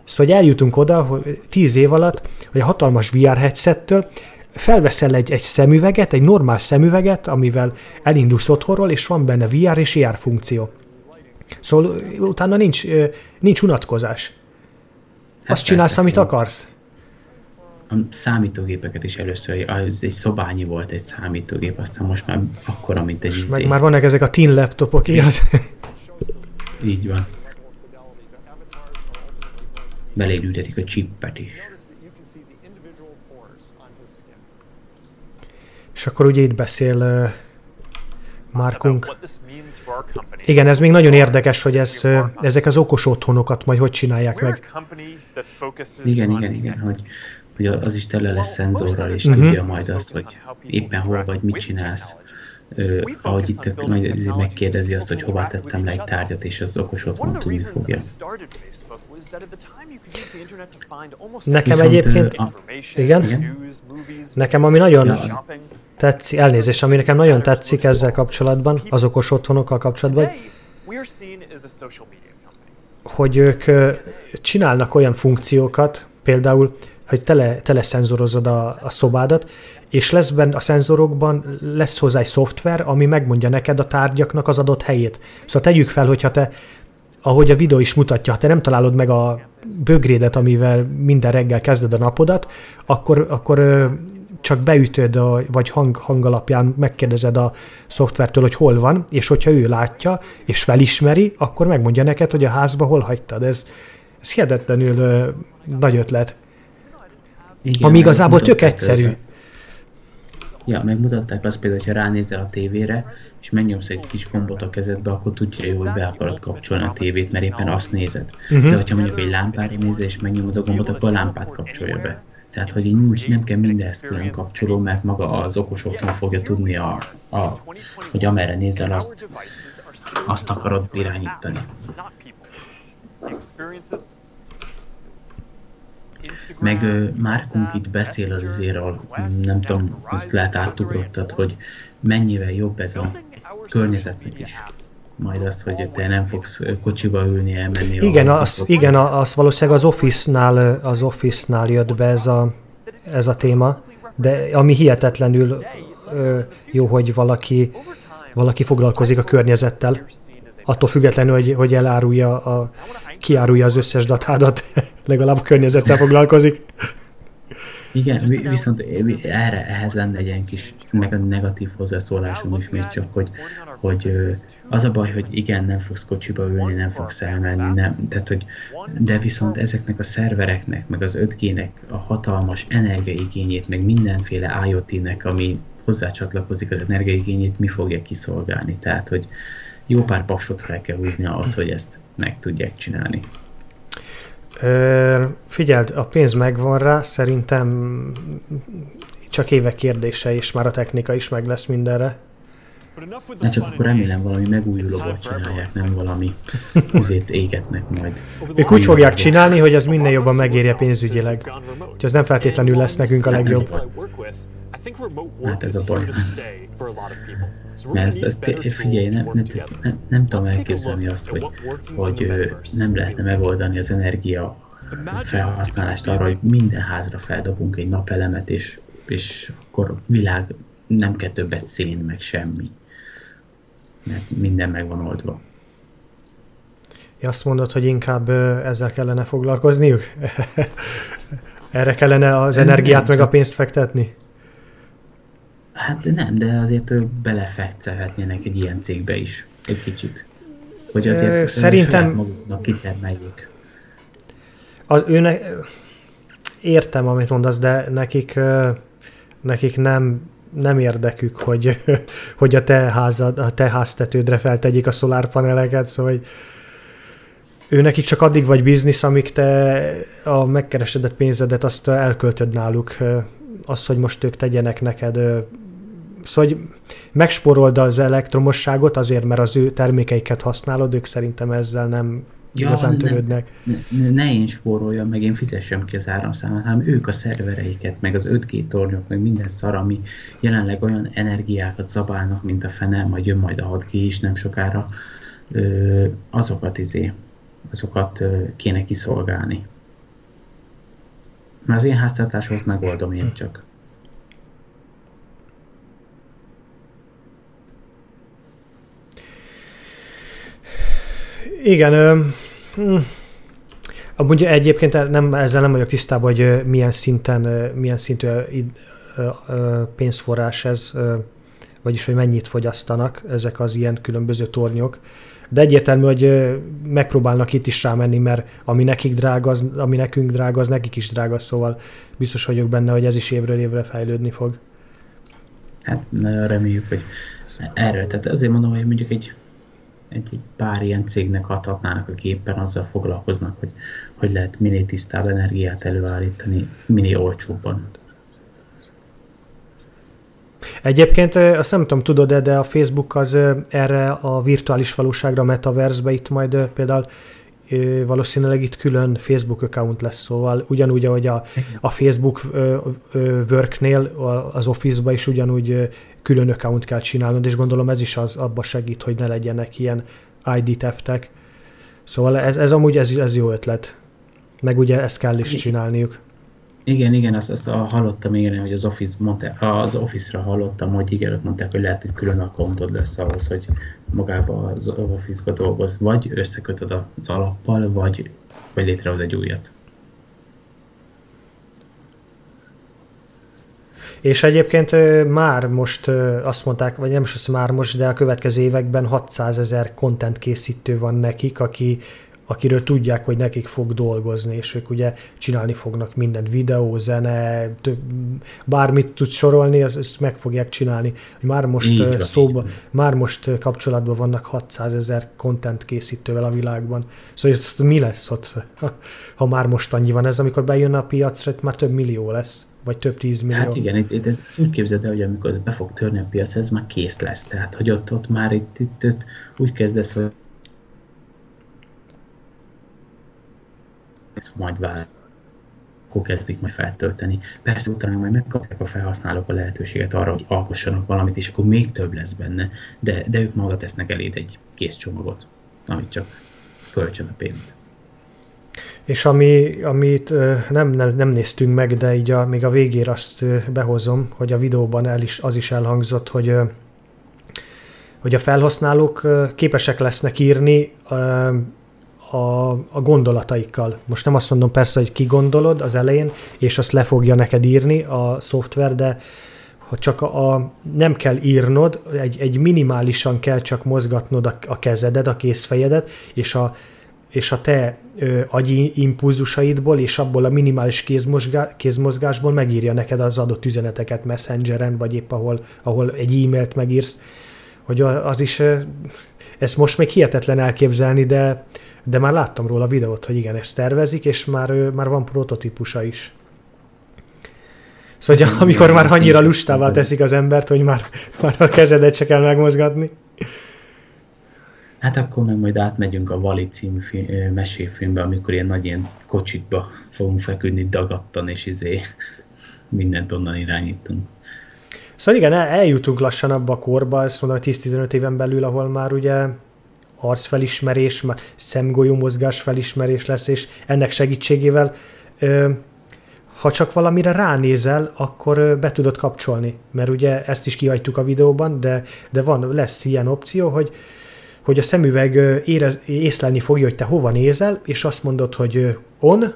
Szóval hogy eljutunk oda, hogy tíz év alatt, hogy a hatalmas VR headsettől felveszel egy, egy szemüveget, egy normál szemüveget, amivel elindulsz otthonról, és van benne VR és IR funkció. Szóval utána nincs, nincs unatkozás. Hát Azt csinálsz, amit akarsz. A számítógépeket is először, az egy szobányi volt egy számítógép, aztán most már akkora, mint egy meg izé. már vannak ezek a tin laptopok, igaz? Így van. Beléd a csippet is. És akkor ugye itt beszél uh, Márkunk. Igen, ez még nagyon érdekes, hogy ez, uh, ezek az okos otthonokat majd hogy csinálják meg. Igen, igen, igen, hogy, hogy az is tele lesz szenzorral, és uh-huh. tudja majd azt, hogy éppen hol vagy, mit csinálsz ö, ahogy itt majd megkérdezi azt, hogy hova tettem le egy tárgyat, és az okos otthon tudni fogja. Nekem Viszont, egyébként, a, igen? igen? Nekem ami nagyon ja. tetszik, elnézést, ami nekem nagyon tetszik ezzel kapcsolatban, az okos otthonokkal kapcsolatban, hogy ők csinálnak olyan funkciókat, például, hogy tele, teleszenzorozod a, a szobádat, és lesz benne a szenzorokban, lesz hozzá egy szoftver, ami megmondja neked a tárgyaknak az adott helyét. Szóval tegyük fel, hogyha te, ahogy a videó is mutatja, ha te nem találod meg a bögrédet, amivel minden reggel kezded a napodat, akkor, akkor csak beütöd, a, vagy hang, hang alapján megkérdezed a szoftvertől, hogy hol van, és hogyha ő látja, és felismeri, akkor megmondja neked, hogy a házba hol hagytad. Ez, ez hihetetlenül nagy ötlet. Igen, ami igazából tök egyszerű. Őket. Ja, megmutatták azt például, hogyha ránézel a tévére, és megnyomsz egy kis gombot a kezedbe, akkor tudja hogy be akarod kapcsolni a tévét, mert éppen azt nézed. Uh-huh. De ha mondjuk egy lámpára nézel, és megnyomod a gombot, akkor a lámpát kapcsolja be. Tehát, hogy így nincs, nem kell mindenhez külön kapcsoló, mert maga az okos otthon fogja tudni, a, a, hogy amerre nézel, azt, azt akarod irányítani. Meg Márkunk itt beszél az izéről, nem tudom, azt lehet átugrottad, hogy mennyivel jobb ez a környezetnek is. Majd azt, hogy te nem fogsz kocsiba ülni, elmenni. Igen, az, igen az valószínűleg az Office-nál, az Office-nál jött be ez a, ez a téma, de ami hihetetlenül jó, hogy valaki, valaki foglalkozik a környezettel. Attól függetlenül, hogy, hogy elárulja a, kiárulja az összes datádat, <laughs> legalább a környezettel foglalkozik. Igen, viszont erre, ehhez lenne egy ilyen kis negatív hozzászólásom is még csak, hogy, hogy az a baj, hogy igen, nem fogsz kocsiba ülni, nem fogsz elmenni, nem, tehát, hogy, de viszont ezeknek a szervereknek, meg az 5G-nek a hatalmas energiaigényét, meg mindenféle IoT-nek, ami hozzácsatlakozik az energiaigényét, mi fogja kiszolgálni. Tehát, hogy jó pár paksot fel kell húzni ahhoz, hogy ezt meg tudják csinálni. Ö, figyeld, a pénz megvan rá, szerintem csak évek kérdése, és már a technika is meg lesz mindenre. Na csak akkor remélem valami megújulóval csinálják, nem valami azért égetnek majd. <laughs> Ők úgy fogják csinálni, hogy az minél jobban megérje pénzügyileg. Úgyhogy ez nem feltétlenül lesz nekünk a legjobb. Hát ez a baj. Mert ezt, figyelj, nem, nem, nem, nem tudom elképzelni azt, hogy, hogy nem lehetne megoldani az energia felhasználást arra, hogy minden házra feldobunk egy napelemet, és, és akkor világ nem kell többet szén, meg semmi. Mert minden meg van oldva. Azt mondod, hogy inkább ezzel kellene foglalkozniuk? <laughs> Erre kellene az energiát meg a pénzt fektetni? Hát nem, de azért belefektethetnének egy ilyen cégbe is. Egy kicsit. Hogy azért Szerintem... maguknak kitermeljék. Az őnek... Értem, amit mondasz, de nekik, nekik nem, nem érdekük, hogy, <laughs> hogy a te, házad, a te háztetődre feltegyék a szolárpaneleket, szóval hogy ő nekik csak addig vagy biznisz, amíg te a megkeresedett pénzedet azt elköltöd náluk. Az, hogy most ők tegyenek neked Szóval, hogy megsporold az elektromosságot azért, mert az ő termékeiket használod, ők szerintem ezzel nem ja, igazán törődnek. Ne, ne, ne én spóroljam, meg én fizessem ki az áramszámát, hanem ők a szervereiket, meg az 5G tornyok, meg minden szar, ami jelenleg olyan energiákat zabálnak, mint a fene, majd jön majd a 6G is nem sokára, ö, azokat izé, azokat ö, kéne kiszolgálni. Mert az én háztartásokat megoldom én csak. Igen, ö, hm. Amúgy egyébként nem, ezzel nem vagyok tisztában, hogy milyen szinten, milyen szintű pénzforrás ez, vagyis hogy mennyit fogyasztanak ezek az ilyen különböző tornyok. De egyértelmű, hogy megpróbálnak itt is rámenni, mert ami nekik drága, az, ami nekünk drága, az nekik is drága, szóval biztos vagyok benne, hogy ez is évről évre fejlődni fog. Hát nagyon reméljük, hogy erről. Tehát azért mondom, hogy mondjuk egy egy, egy pár ilyen cégnek adhatnának a gépen, azzal foglalkoznak, hogy hogy lehet minél tisztább energiát előállítani, minél olcsóbban. Egyébként azt nem tudom, tudod-e, de a Facebook az erre a virtuális valóságra, metaverse itt majd például valószínűleg itt külön Facebook account lesz, szóval ugyanúgy, ahogy a, a Facebook worknél, az Office-ba is ugyanúgy külön account kell csinálnod, és gondolom ez is az abba segít, hogy ne legyenek ilyen ID teftek. Szóval ez, ez amúgy ez, ez jó ötlet. Meg ugye ezt kell is csinálniuk. Igen, igen, azt, azt hallottam, igen, hogy az, Office mondta, az Office-ra hallottam, hogy igen, ott mondták, hogy lehet, hogy külön accountod lesz ahhoz, hogy magába az Office-ba dolgoz, vagy összekötöd az alappal, vagy, vagy létrehoz egy újat. És egyébként már most azt mondták, vagy nem is azt már most, de a következő években 600 ezer content készítő van nekik, aki akiről tudják, hogy nekik fog dolgozni, és ők ugye csinálni fognak mindent, videó, zene, több, bármit tud sorolni, azt, azt meg fogják csinálni. Már most így szóba, így. már most kapcsolatban vannak 600 ezer content készítővel a világban. Szóval mi lesz ott, <laughs> ha már most annyi van ez, amikor bejön a piacra, már több millió lesz vagy több tízmillió. Hát igen, itt, itt ez, ez úgy képzeld el, hogy amikor ez be fog törni a piac, ez már kész lesz. Tehát, hogy ott, ott már itt, itt, itt úgy kezdesz, hogy ez majd vár, akkor kezdik majd feltölteni. Persze utána majd megkapják a felhasználók a lehetőséget arra, hogy alkossanak valamit, és akkor még több lesz benne, de, de ők maga tesznek eléd egy kész csomagot, amit csak kölcsön a pénzt. És ami, amit nem, nem, nem néztünk meg, de így a, még a végére azt behozom, hogy a videóban el is, az is elhangzott, hogy hogy a felhasználók képesek lesznek írni a, a gondolataikkal. Most nem azt mondom persze, hogy ki gondolod az elején, és azt le fogja neked írni a szoftver, de ha csak a, a nem kell írnod, egy, egy minimálisan kell csak mozgatnod a, a kezedet, a kézfejedet, és a, és a te ö, agyi impulzusaidból és abból a minimális kézmozgá, kézmozgásból megírja neked az adott üzeneteket Messengeren, vagy épp ahol, ahol egy e-mailt megírsz, hogy az is, ezt most még hihetetlen elképzelni, de de már láttam róla videót, hogy igen, ezt tervezik, és már, már van prototípusa is. Szóval, amikor már annyira lustává teszik az embert, hogy már, már a kezedet se kell megmozgatni. Hát akkor meg majd átmegyünk a Vali című film, meséfilmbe, amikor ilyen nagy ilyen kocsikba fogunk feküdni dagadtan, és izé mindent onnan irányítunk. Szóval igen, eljutunk lassan abba a korba, ezt mondom, 10-15 éven belül, ahol már ugye arcfelismerés, már szemgolyó mozgás felismerés lesz, és ennek segítségével ha csak valamire ránézel, akkor be tudod kapcsolni, mert ugye ezt is kihagytuk a videóban, de, de van, lesz ilyen opció, hogy, hogy a szemüveg érez, észlelni fogja, hogy te hova nézel, és azt mondod, hogy on,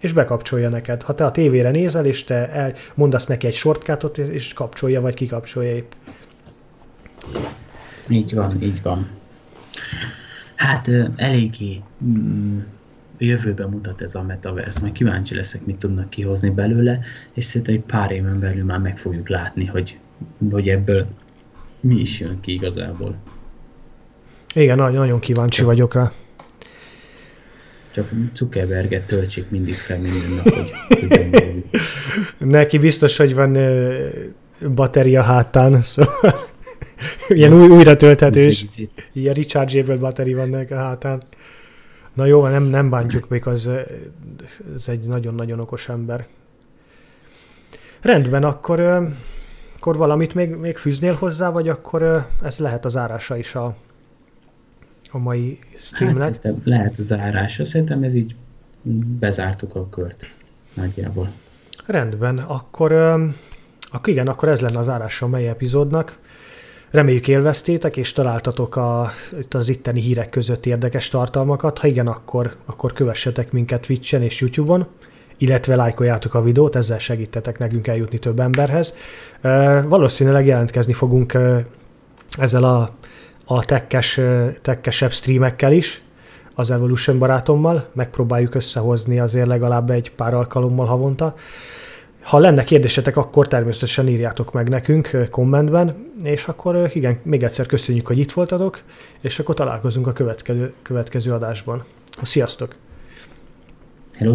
és bekapcsolja neked. Ha te a tévére nézel, és te el, mondasz neki egy shortcutot, és kapcsolja, vagy kikapcsolja épp. Így van, így van. Hát eléggé mm, jövőben mutat ez a metaverse, majd kíváncsi leszek, mit tudnak kihozni belőle, és szerintem egy pár éven belül már meg fogjuk látni, hogy, hogy ebből mi is jön ki igazából. Igen, nagyon, nagyon kíváncsi Csak. vagyok rá. Csak Zuckerberget töltsék mindig fel minden nap, hogy, hogy <laughs> Neki biztos, hogy van bateria hátán, <laughs> szóval ilyen új, újra tölthetős, ilyen rechargeable battery van neki a hátán. Na jó, nem, nem bántjuk még, az, ez egy nagyon-nagyon okos ember. Rendben, akkor, akkor valamit még, még fűznél hozzá, vagy akkor ez lehet az árása is a, a mai streamnek? Hát szerintem lehet az árása, szerintem ez így bezártuk a kört nagyjából. Rendben, akkor, akkor igen, akkor ez lenne az árása a mai epizódnak. Reméljük élveztétek, és találtatok a, itt az itteni hírek között érdekes tartalmakat. Ha igen, akkor, akkor kövessetek minket Twitch-en és YouTube-on, illetve lájkoljátok a videót, ezzel segítetek nekünk eljutni több emberhez. Valószínűleg jelentkezni fogunk ezzel a, a tekkes, tekkesebb streamekkel is, az Evolution barátommal, megpróbáljuk összehozni azért legalább egy pár alkalommal havonta. Ha lenne kérdésetek, akkor természetesen írjátok meg nekünk kommentben, és akkor igen, még egyszer köszönjük, hogy itt voltatok, és akkor találkozunk a következő, következő adásban. Sziasztok! Hello,